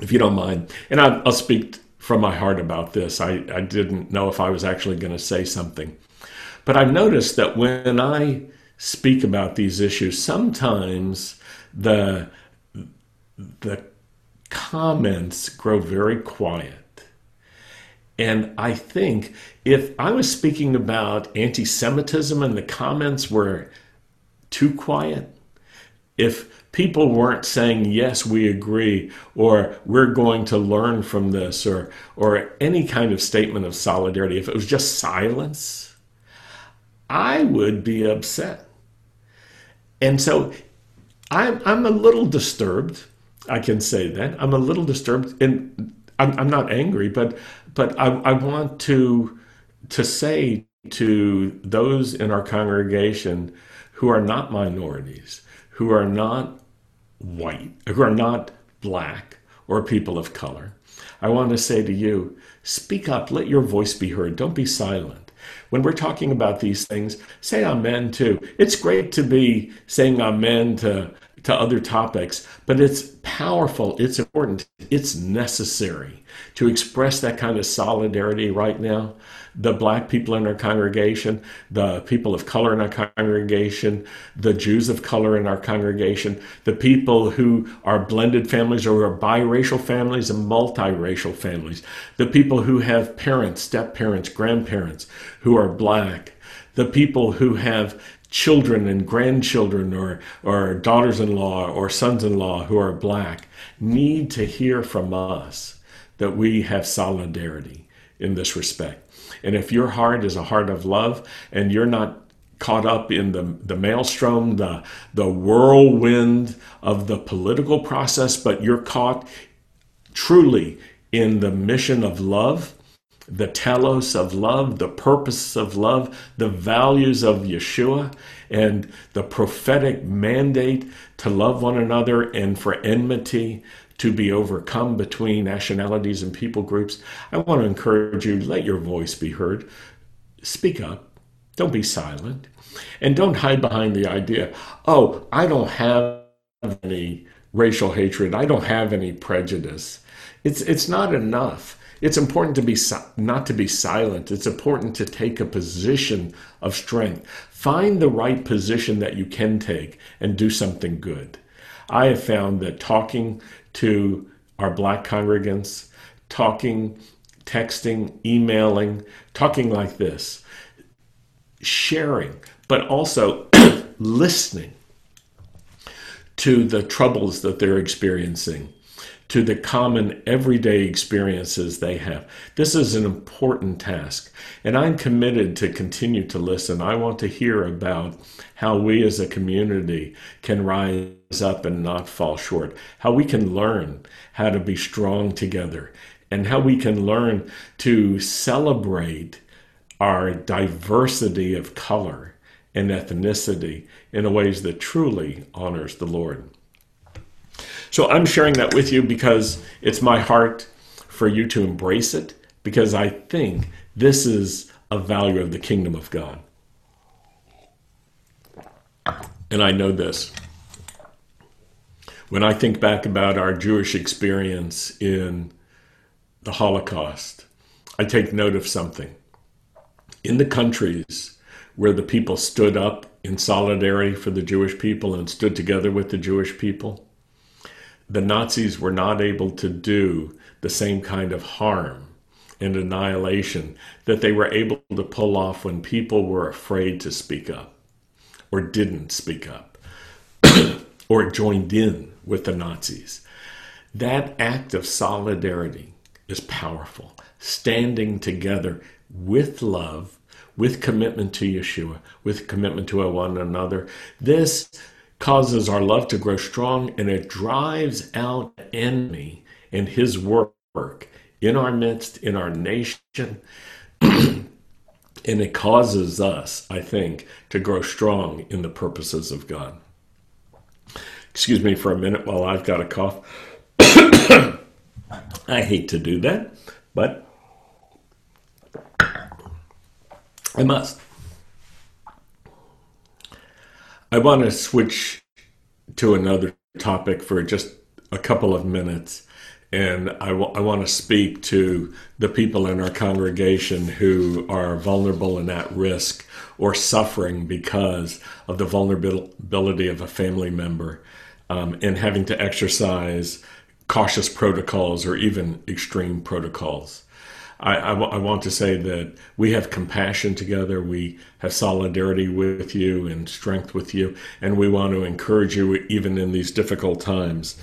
if you don't mind. And I, I'll speak from my heart about this. I, I didn't know if I was actually going to say something. But I've noticed that when I speak about these issues, sometimes the, the comments grow very quiet. And I think if I was speaking about anti Semitism and the comments were too quiet, if people weren't saying yes we agree or we're going to learn from this or or any kind of statement of solidarity if it was just silence i would be upset. And so i'm i'm a little disturbed i can say that. I'm a little disturbed and i'm, I'm not angry but but I, I want to to say to those in our congregation who are not minorities who are not white, who are not black or people of color. I want to say to you, speak up, let your voice be heard, don't be silent. When we're talking about these things, say amen too. It's great to be saying amen to, to other topics, but it's powerful, it's important, it's necessary to express that kind of solidarity right now. The black people in our congregation, the people of color in our congregation, the Jews of color in our congregation, the people who are blended families or are biracial families and multiracial families, the people who have parents, step parents, grandparents who are black, the people who have children and grandchildren or, or daughters in law or sons in law who are black need to hear from us that we have solidarity in this respect. And if your heart is a heart of love and you're not caught up in the, the maelstrom, the, the whirlwind of the political process, but you're caught truly in the mission of love, the telos of love, the purpose of love, the values of Yeshua, and the prophetic mandate to love one another and for enmity to be overcome between nationalities and people groups, I want to encourage you let your voice be heard. Speak up. Don't be silent. And don't hide behind the idea, oh, I don't have any racial hatred. I don't have any prejudice. It's, it's not enough. It's important to be not to be silent. It's important to take a position of strength. Find the right position that you can take and do something good. I have found that talking to our black congregants, talking, texting, emailing, talking like this, sharing, but also listening to the troubles that they're experiencing, to the common everyday experiences they have. This is an important task, and I'm committed to continue to listen. I want to hear about how we as a community can rise up and not fall short, how we can learn how to be strong together, and how we can learn to celebrate our diversity of color and ethnicity in a ways that truly honors the Lord. So I'm sharing that with you because it's my heart for you to embrace it because I think this is a value of the kingdom of God. And I know this. When I think back about our Jewish experience in the Holocaust, I take note of something. In the countries where the people stood up in solidarity for the Jewish people and stood together with the Jewish people, the Nazis were not able to do the same kind of harm and annihilation that they were able to pull off when people were afraid to speak up or didn't speak up or joined in with the Nazis. That act of solidarity is powerful. Standing together with love, with commitment to Yeshua, with commitment to one another. This causes our love to grow strong and it drives out enemy and his work in our midst, in our nation. and it causes us, I think, to grow strong in the purposes of God. Excuse me for a minute while I've got a cough. I hate to do that, but I must. I want to switch to another topic for just a couple of minutes. And I, w- I want to speak to the people in our congregation who are vulnerable and at risk or suffering because of the vulnerability of a family member um, and having to exercise cautious protocols or even extreme protocols. I, I, w- I want to say that we have compassion together. We have solidarity with you and strength with you, and we want to encourage you even in these difficult times.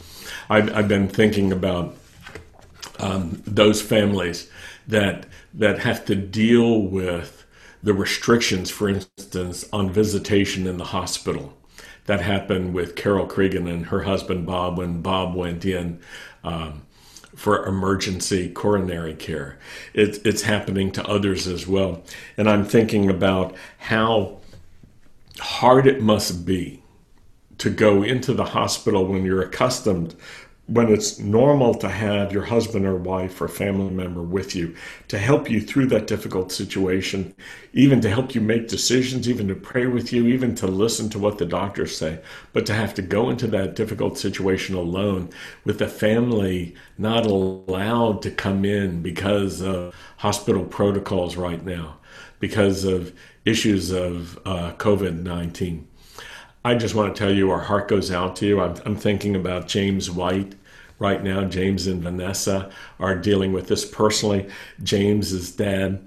I've, I've been thinking about um, those families that that have to deal with the restrictions, for instance, on visitation in the hospital. That happened with Carol Cregan and her husband Bob when Bob went in. Um, for emergency coronary care. It, it's happening to others as well. And I'm thinking about how hard it must be to go into the hospital when you're accustomed when it's normal to have your husband or wife or family member with you to help you through that difficult situation, even to help you make decisions, even to pray with you, even to listen to what the doctors say, but to have to go into that difficult situation alone with the family not allowed to come in because of hospital protocols right now, because of issues of uh, COVID 19. I just want to tell you our heart goes out to you. I'm, I'm thinking about James White right now. James and Vanessa are dealing with this personally. James's dad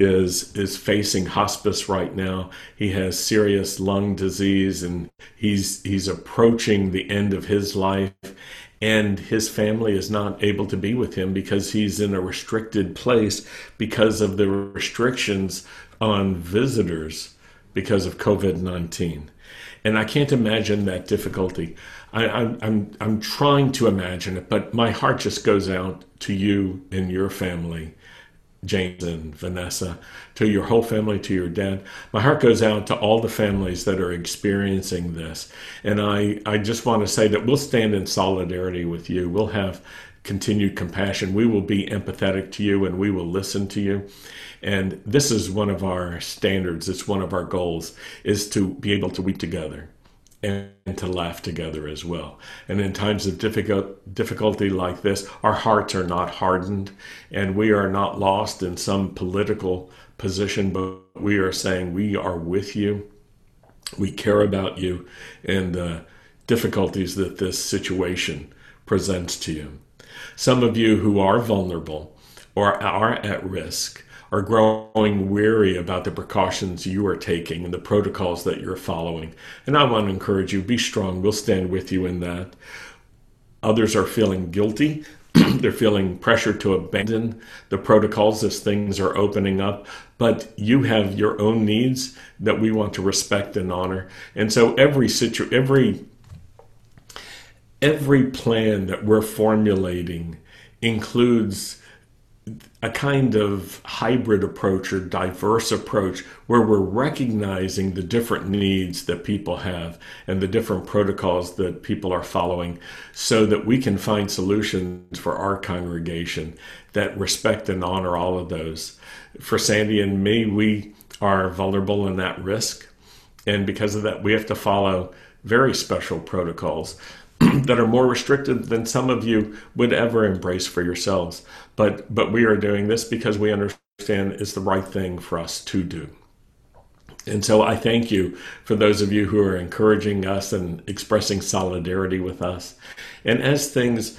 is is facing hospice right now. He has serious lung disease and he's he's approaching the end of his life and his family is not able to be with him because he's in a restricted place because of the restrictions on visitors because of COVID-19. And I can't imagine that difficulty. I, am I'm, I'm trying to imagine it, but my heart just goes out to you and your family, James and Vanessa, to your whole family, to your dad. My heart goes out to all the families that are experiencing this. And I, I just want to say that we'll stand in solidarity with you. We'll have continued compassion. We will be empathetic to you and we will listen to you. And this is one of our standards. It's one of our goals is to be able to weep together and to laugh together as well. And in times of difficult, difficulty like this, our hearts are not hardened and we are not lost in some political position, but we are saying we are with you. We care about you and the difficulties that this situation presents to you. Some of you who are vulnerable or are at risk are growing weary about the precautions you are taking and the protocols that you're following. And I want to encourage you be strong. We'll stand with you in that. Others are feeling guilty. They're feeling pressure to abandon the protocols as things are opening up. But you have your own needs that we want to respect and honor. And so every situ every every plan that we're formulating includes a kind of hybrid approach or diverse approach where we're recognizing the different needs that people have and the different protocols that people are following so that we can find solutions for our congregation that respect and honor all of those. For Sandy and me, we are vulnerable in that risk. And because of that, we have to follow very special protocols. that are more restricted than some of you would ever embrace for yourselves. But but we are doing this because we understand it's the right thing for us to do. And so I thank you for those of you who are encouraging us and expressing solidarity with us. And as things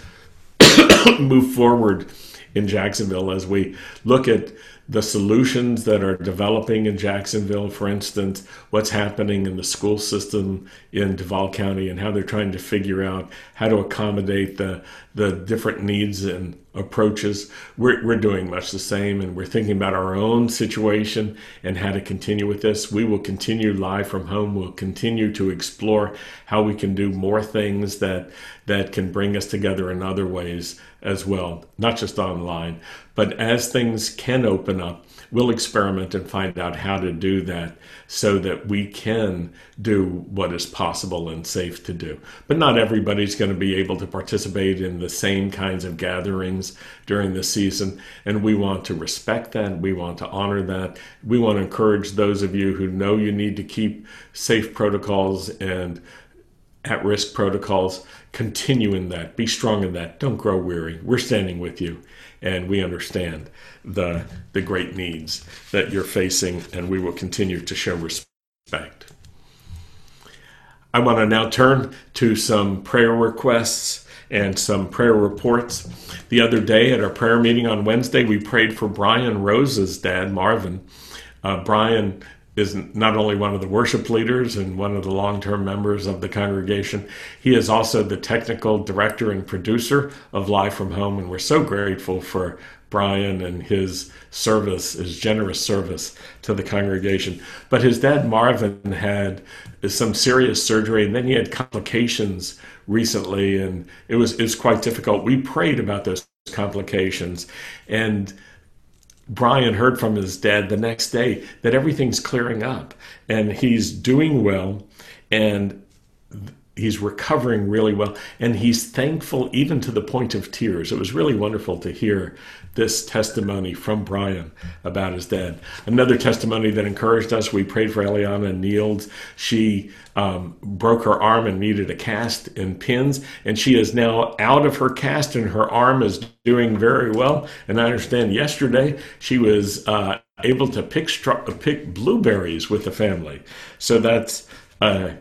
move forward in Jacksonville, as we look at the solutions that are developing in Jacksonville, for instance, what's happening in the school system in Duval County and how they're trying to figure out how to accommodate the, the different needs and approaches. We're, we're doing much the same and we're thinking about our own situation and how to continue with this. We will continue live from home. We'll continue to explore how we can do more things that, that can bring us together in other ways as well, not just online. But as things can open up, we'll experiment and find out how to do that so that we can do what is possible and safe to do. But not everybody's going to be able to participate in the same kinds of gatherings during the season. And we want to respect that. We want to honor that. We want to encourage those of you who know you need to keep safe protocols and at risk protocols. Continue in that. Be strong in that. Don't grow weary. We're standing with you and we understand the, the great needs that you're facing, and we will continue to show respect. I want to now turn to some prayer requests and some prayer reports. The other day at our prayer meeting on Wednesday, we prayed for Brian Rose's dad, Marvin. Uh, Brian is not only one of the worship leaders and one of the long term members of the congregation, he is also the technical director and producer of Live from Home. And we're so grateful for Brian and his service, his generous service to the congregation. But his dad, Marvin, had some serious surgery and then he had complications recently, and it was, it was quite difficult. We prayed about those complications. And Brian heard from his dad the next day that everything's clearing up and he's doing well. And he's recovering really well and he's thankful even to the point of tears. It was really wonderful to hear this testimony from Brian about his dad. Another testimony that encouraged us, we prayed for Eliana and Niels. She um, broke her arm and needed a cast and pins, and she is now out of her cast, and her arm is doing very well. And I understand yesterday she was uh, able to pick, pick blueberries with the family. So that's uh,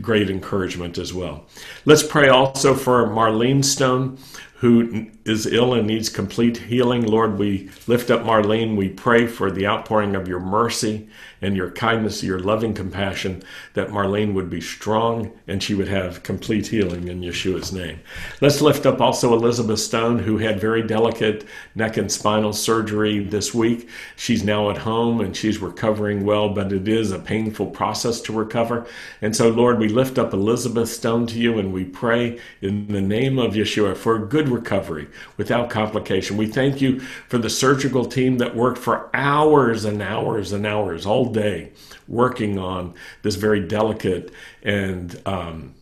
great encouragement as well. Let's pray also for Marlene Stone, who is ill and needs complete healing. Lord, we lift up Marlene. We pray for the outpouring of your mercy and your kindness, your loving compassion, that Marlene would be strong and she would have complete healing in Yeshua's name. Let's lift up also Elizabeth Stone, who had very delicate neck and spinal surgery this week. She's now at home and she's recovering well, but it is a painful process to recover. And so, Lord, we lift up Elizabeth Stone to you and we pray in the name of Yeshua for a good recovery without complication. We thank you for the surgical team that worked for hours and hours and hours all day working on this very delicate and um,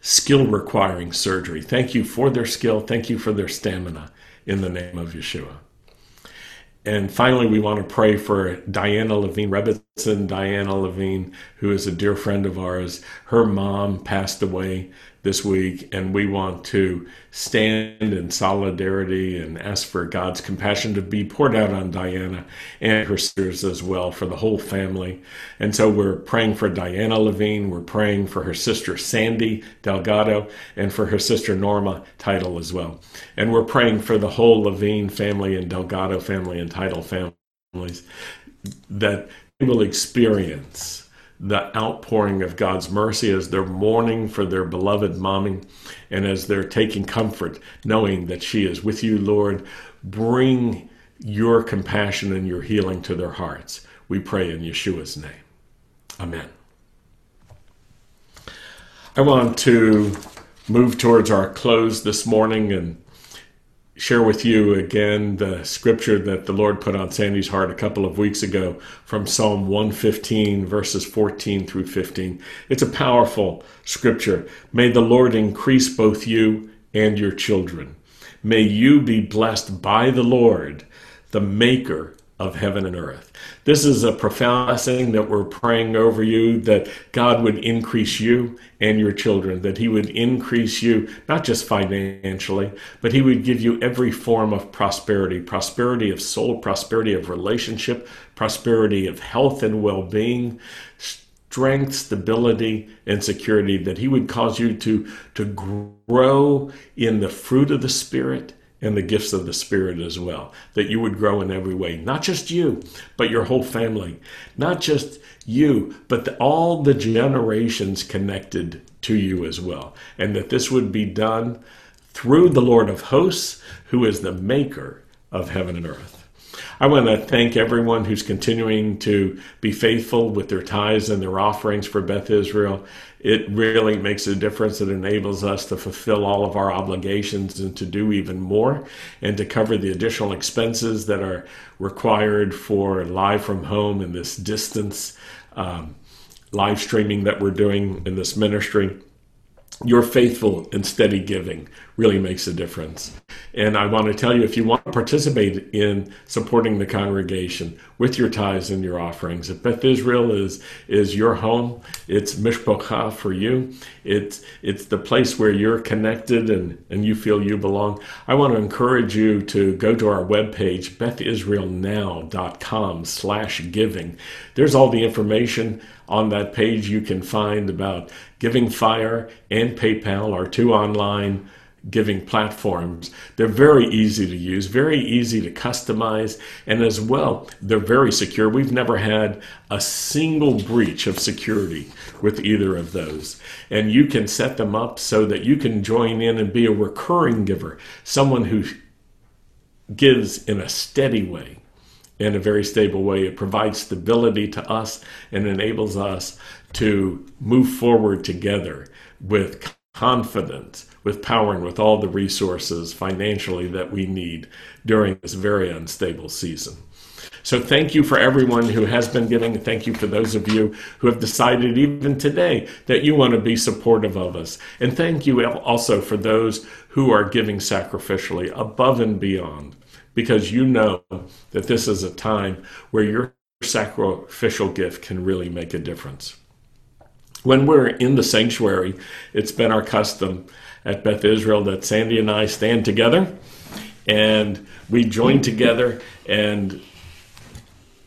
skill requiring surgery. Thank you for their skill. Thank you for their stamina in the name of Yeshua. And finally, we want to pray for Diana Levine Rebitson. Diana Levine, who is a dear friend of ours, her mom passed away this week, and we want to stand in solidarity and ask for God's compassion to be poured out on Diana and her sisters as well, for the whole family. And so we're praying for Diana Levine, we're praying for her sister Sandy Delgado, and for her sister Norma Title as well. And we're praying for the whole Levine family and Delgado family and Title families that they will experience the outpouring of God's mercy as they're mourning for their beloved mommy and as they're taking comfort knowing that she is with you, Lord. Bring your compassion and your healing to their hearts. We pray in Yeshua's name. Amen. I want to move towards our close this morning and share with you again the scripture that the Lord put on Sandy's heart a couple of weeks ago from Psalm 115, verses 14 through 15. It's a powerful scripture. May the Lord increase both you and your children. May you be blessed by the Lord, the maker of heaven and earth. This is a profound blessing that we're praying over you that God would increase you and your children, that He would increase you, not just financially, but He would give you every form of prosperity prosperity of soul, prosperity of relationship, prosperity of health and well being. Strength, stability, and security, that He would cause you to, to grow in the fruit of the Spirit and the gifts of the Spirit as well. That you would grow in every way, not just you, but your whole family. Not just you, but the, all the generations connected to you as well. And that this would be done through the Lord of hosts, who is the maker of heaven and earth. I want to thank everyone who's continuing to be faithful with their tithes and their offerings for Beth Israel. It really makes a difference. It enables us to fulfill all of our obligations and to do even more and to cover the additional expenses that are required for live from home in this distance um, live streaming that we're doing in this ministry your faithful and steady giving really makes a difference. And I want to tell you if you want to participate in supporting the congregation with your tithes and your offerings, if Beth Israel is is your home, it's mishpocha for you. It's it's the place where you're connected and, and you feel you belong. I want to encourage you to go to our webpage, bethisraelnow.com slash giving. There's all the information on that page you can find about Giving Fire and PayPal, are two online giving platforms. They're very easy to use, very easy to customize, and as well, they're very secure. We've never had a single breach of security with either of those. And you can set them up so that you can join in and be a recurring giver, someone who gives in a steady way. In a very stable way. It provides stability to us and enables us to move forward together with confidence, with power, and with all the resources financially that we need during this very unstable season. So, thank you for everyone who has been giving. Thank you for those of you who have decided, even today, that you want to be supportive of us. And thank you also for those who are giving sacrificially above and beyond, because you know that this is a time where your sacrificial gift can really make a difference. When we're in the sanctuary, it's been our custom at Beth Israel that Sandy and I stand together and we join together and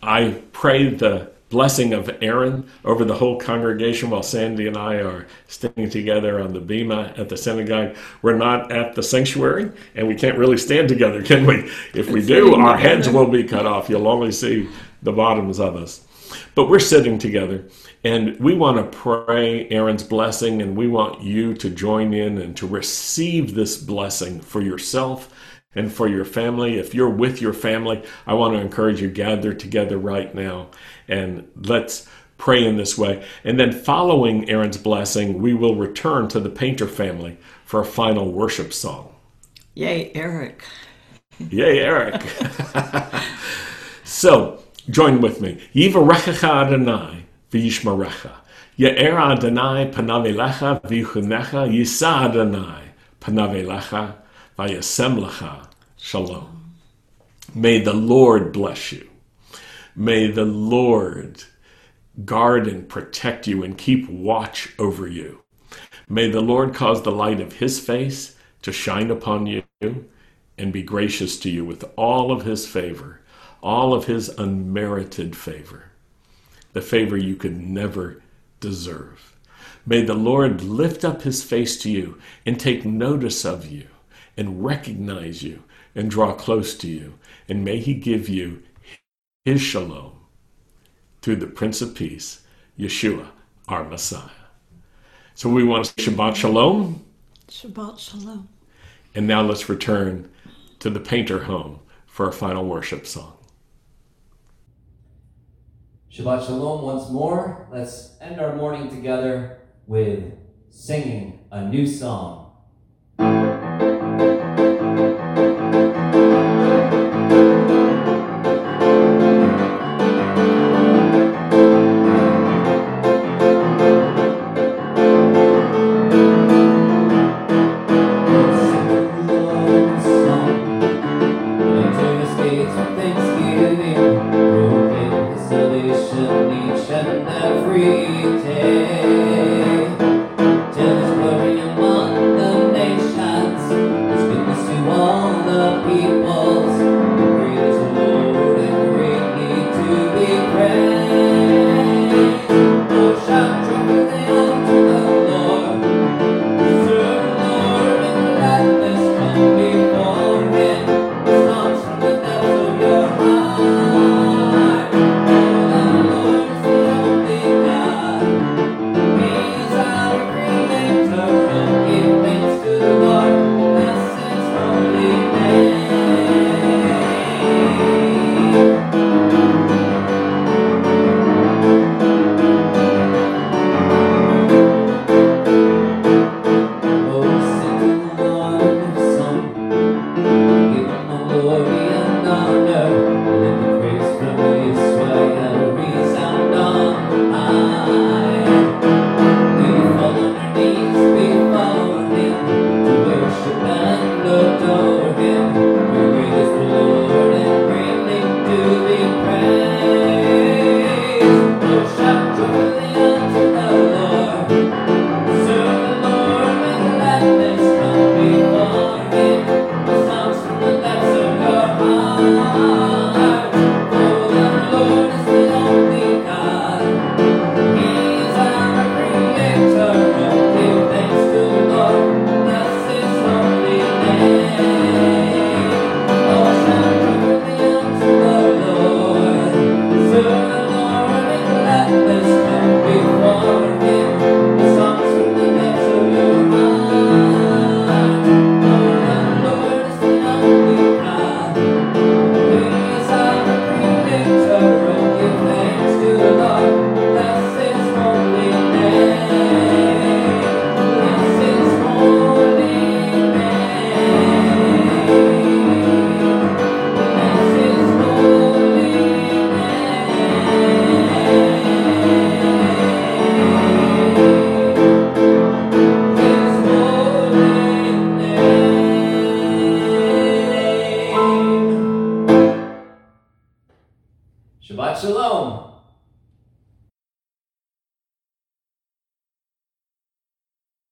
I pray the blessing of Aaron over the whole congregation while Sandy and I are standing together on the bema at the synagogue. We're not at the sanctuary and we can't really stand together, can we? If we do, our heads will be cut off. You'll only see the bottoms of us. But we're sitting together and we want to pray Aaron's blessing, and we want you to join in and to receive this blessing for yourself and for your family. If you're with your family, I want to encourage you gather together right now and let's pray in this way. And then following Aaron's blessing, we will return to the Painter family for a final worship song. Yay, Eric. Yay, Eric. so join with me. Yivarechecha Adonai v'yishmarecha. Ye'er Adonai panav v'yichunecha yisa Adonai v'yasem lecha shalom. May the Lord bless you. May the Lord guard and protect you and keep watch over you. May the Lord cause the light of his face to shine upon you and be gracious to you with all of his favor, all of his unmerited favor, the favor you could never deserve. May the Lord lift up his face to you and take notice of you and recognize you and draw close to you. And may he give you his shalom through the Prince of Peace, Yeshua, our Messiah. So we want to say Shabbat Shalom. Shabbat Shalom. And now let's return to the painter home for our final worship song. Shabbat Shalom once more. Let's end our morning together with singing a new song.